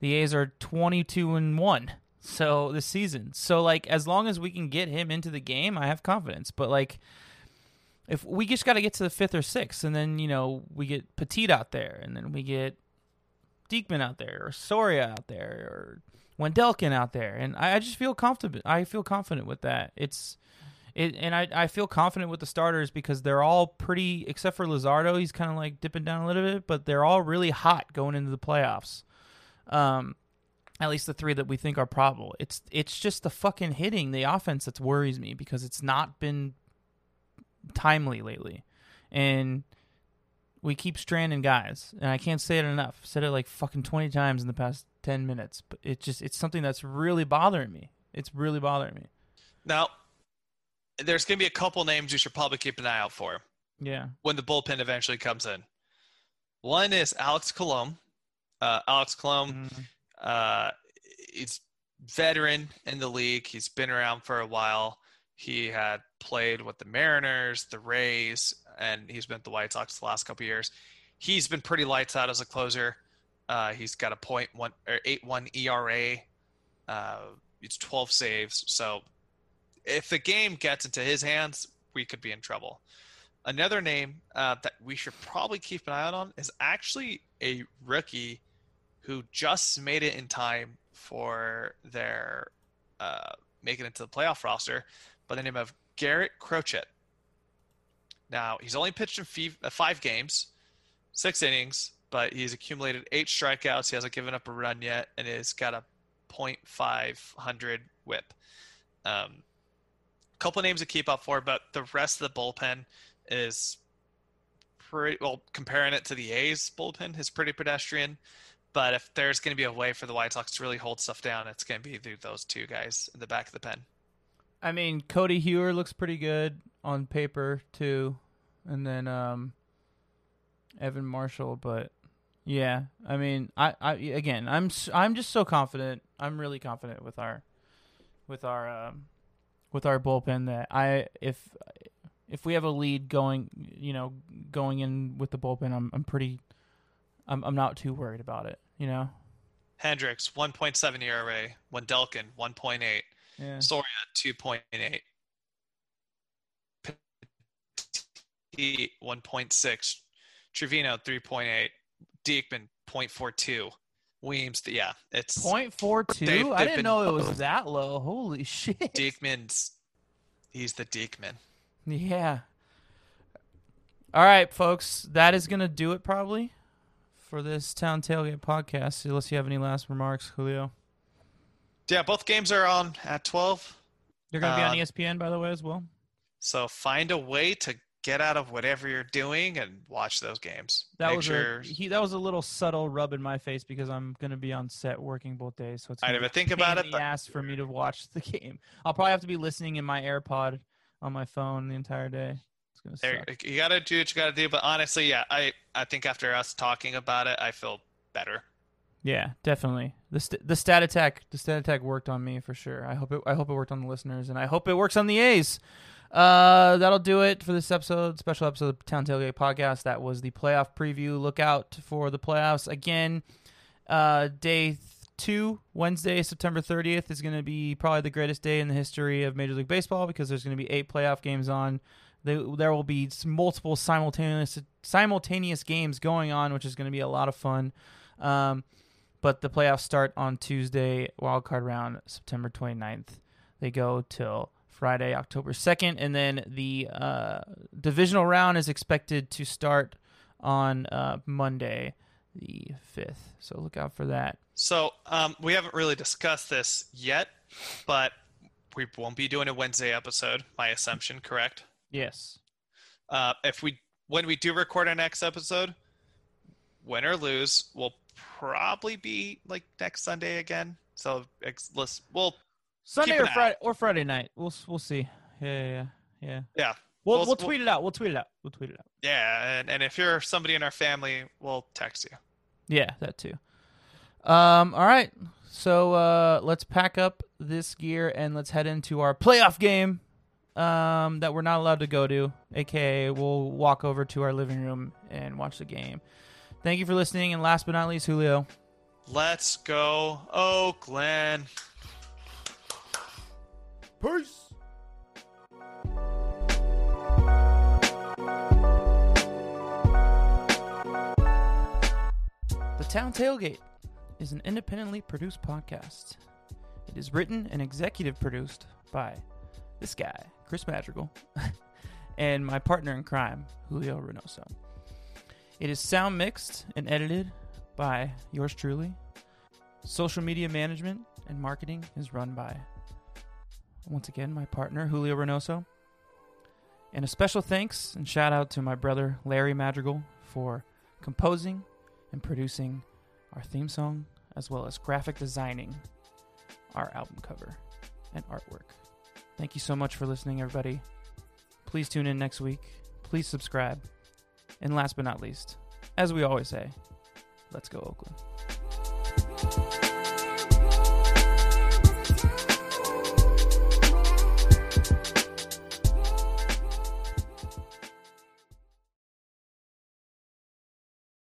the A's are 22 and 1. So this season. So like as long as we can get him into the game, I have confidence. But like if we just got to get to the fifth or sixth, and then you know we get Petit out there, and then we get Diekman out there, or Soria out there, or Wendelken out there, and I, I just feel confident. I feel confident with that. It's it, and I I feel confident with the starters because they're all pretty, except for Luzardo. He's kind of like dipping down a little bit, but they're all really hot going into the playoffs. Um, at least the three that we think are probable. It's it's just the fucking hitting, the offense that worries me because it's not been timely lately, and we keep stranding guys, and I can't say it enough. said it like fucking twenty times in the past ten minutes, but it just it's something that's really bothering me. It's really bothering me.
Now, there's going to be a couple names you should probably keep an eye out for
Yeah.
when the bullpen eventually comes in. One is Alex Colomé. Uh, Alex Colomé,
Mhm.
Uh, he's veteran in the league. He's been around for a while. He had played with the Mariners, the Rays, and he's been at the White Sox the last couple years. He's been pretty lights out as a closer. Uh, he's got a point one or eight one ERA. Uh, it's twelve saves. So if the game gets into his hands, we could be in trouble. Another name uh, that we should probably keep an eye out on is actually a rookie who just made it in time for their uh, making it to the playoff roster by the name of Garrett Crochet. Now, he's only pitched in uh, five games, six innings, but he's accumulated eight strikeouts. He hasn't given up a run yet, and he's got a .500 whip. Um, couple names to keep up for, but the rest of the bullpen is pretty well. Comparing it to the A's bullpen is pretty pedestrian. But if there's going to be a way for the White Sox to really hold stuff down, it's going to be through those two guys in the back of the pen.
I mean, Codi Heuer looks pretty good on paper too, and then um, Evan Marshall. But yeah, I mean, I, I again, I'm I'm just so confident. I'm really confident with our with our um, with our bullpen that I if if we have a lead going, you know, going in with the bullpen, I'm I'm pretty, I'm I'm not too worried about it. You know.
Hendriks 1.7 ERA, Wendelken 1.8,
Yeah.
Soria 2.8, Petit 1.6, Trivino 3.8, Diekman 0.42, Weems. Yeah, it's
Point four
They've-
I didn't know it was that low. Holy shit.
Diekman's. He's the Diekman.
Yeah. All right, folks. That is going to do it probably for this Town Tailgate podcast. Unless you have any last remarks, Julio.
Yeah, both games are on at 12.
You're going to be on
Uh,
ESPN, by the way, as well.
So find a way to get out of whatever you're doing and watch those games.
That
Make
was
sure
a he. That was a little subtle rub in my face because I'm going to be on set working both days. So it's
I never think about
in
it,
the
but-
ass for me to watch the <laughs> game. I'll probably have to be listening in my AirPod on my phone the entire day. It's going to
there,
suck.
you got to do what you got to do. But honestly, yeah, I, I think after us talking about it, I feel better.
Yeah, definitely. The st- the stat attack the stat attack worked on me for sure. I hope it I hope it worked on the listeners and I hope it works on the A's. Uh, that'll do it for this episode, special episode of Town Tailgate Podcast. That was the playoff preview. Look out for the playoffs again. Uh, day th- two, Wednesday, September 30th, is going to be probably the greatest day in the history of Major League Baseball because there's going to be eight playoff games on. There will be multiple simultaneous simultaneous games going on, which is going to be a lot of fun. Um, but the playoffs start on Tuesday, wild card round, September 29th. They go till Friday, October 2nd, and then the uh, divisional round is expected to start on uh, Monday, the 5th. So look out for that.
So um, we haven't really discussed this yet, but we won't be doing a Wednesday episode. My assumption, correct?
Yes.
Uh, if we when we do record our next episode, win or lose, we'll probably be like next Sunday again. So ex- let's we'll
Sunday or Friday or Friday night. We'll we'll see. Yeah, yeah, yeah.
yeah.
We'll
We'll-
we'll
we'll-
tweet it out. We'll tweet it out. We'll tweet it out.
yeah, and, and if you're somebody in our family, we'll text you.
Yeah, that too. Um, all right. So uh, let's pack up this gear and let's head into our playoff game um, that we're not allowed to go to. AKA, we'll walk over to our living room and watch the game. Thank you for listening. And last but not least, Julio.
Let's go, Oakland.
Peace. The Town Tailgate is an independently produced podcast. It is written and executive produced by this guy, Chris Madrigal, <laughs> and my partner in crime, Julio Reynoso. It is sound mixed and edited by yours truly. Social media management and marketing is run by once again my partner Julio Reynoso. And a special thanks and shout out to my brother Larry Madrigal for composing and producing our theme song as well as graphic designing our album cover and artwork. Thank you so much for listening everybody. Please tune in next week. Please subscribe. And last but not least, as we always say, let's go Oakland.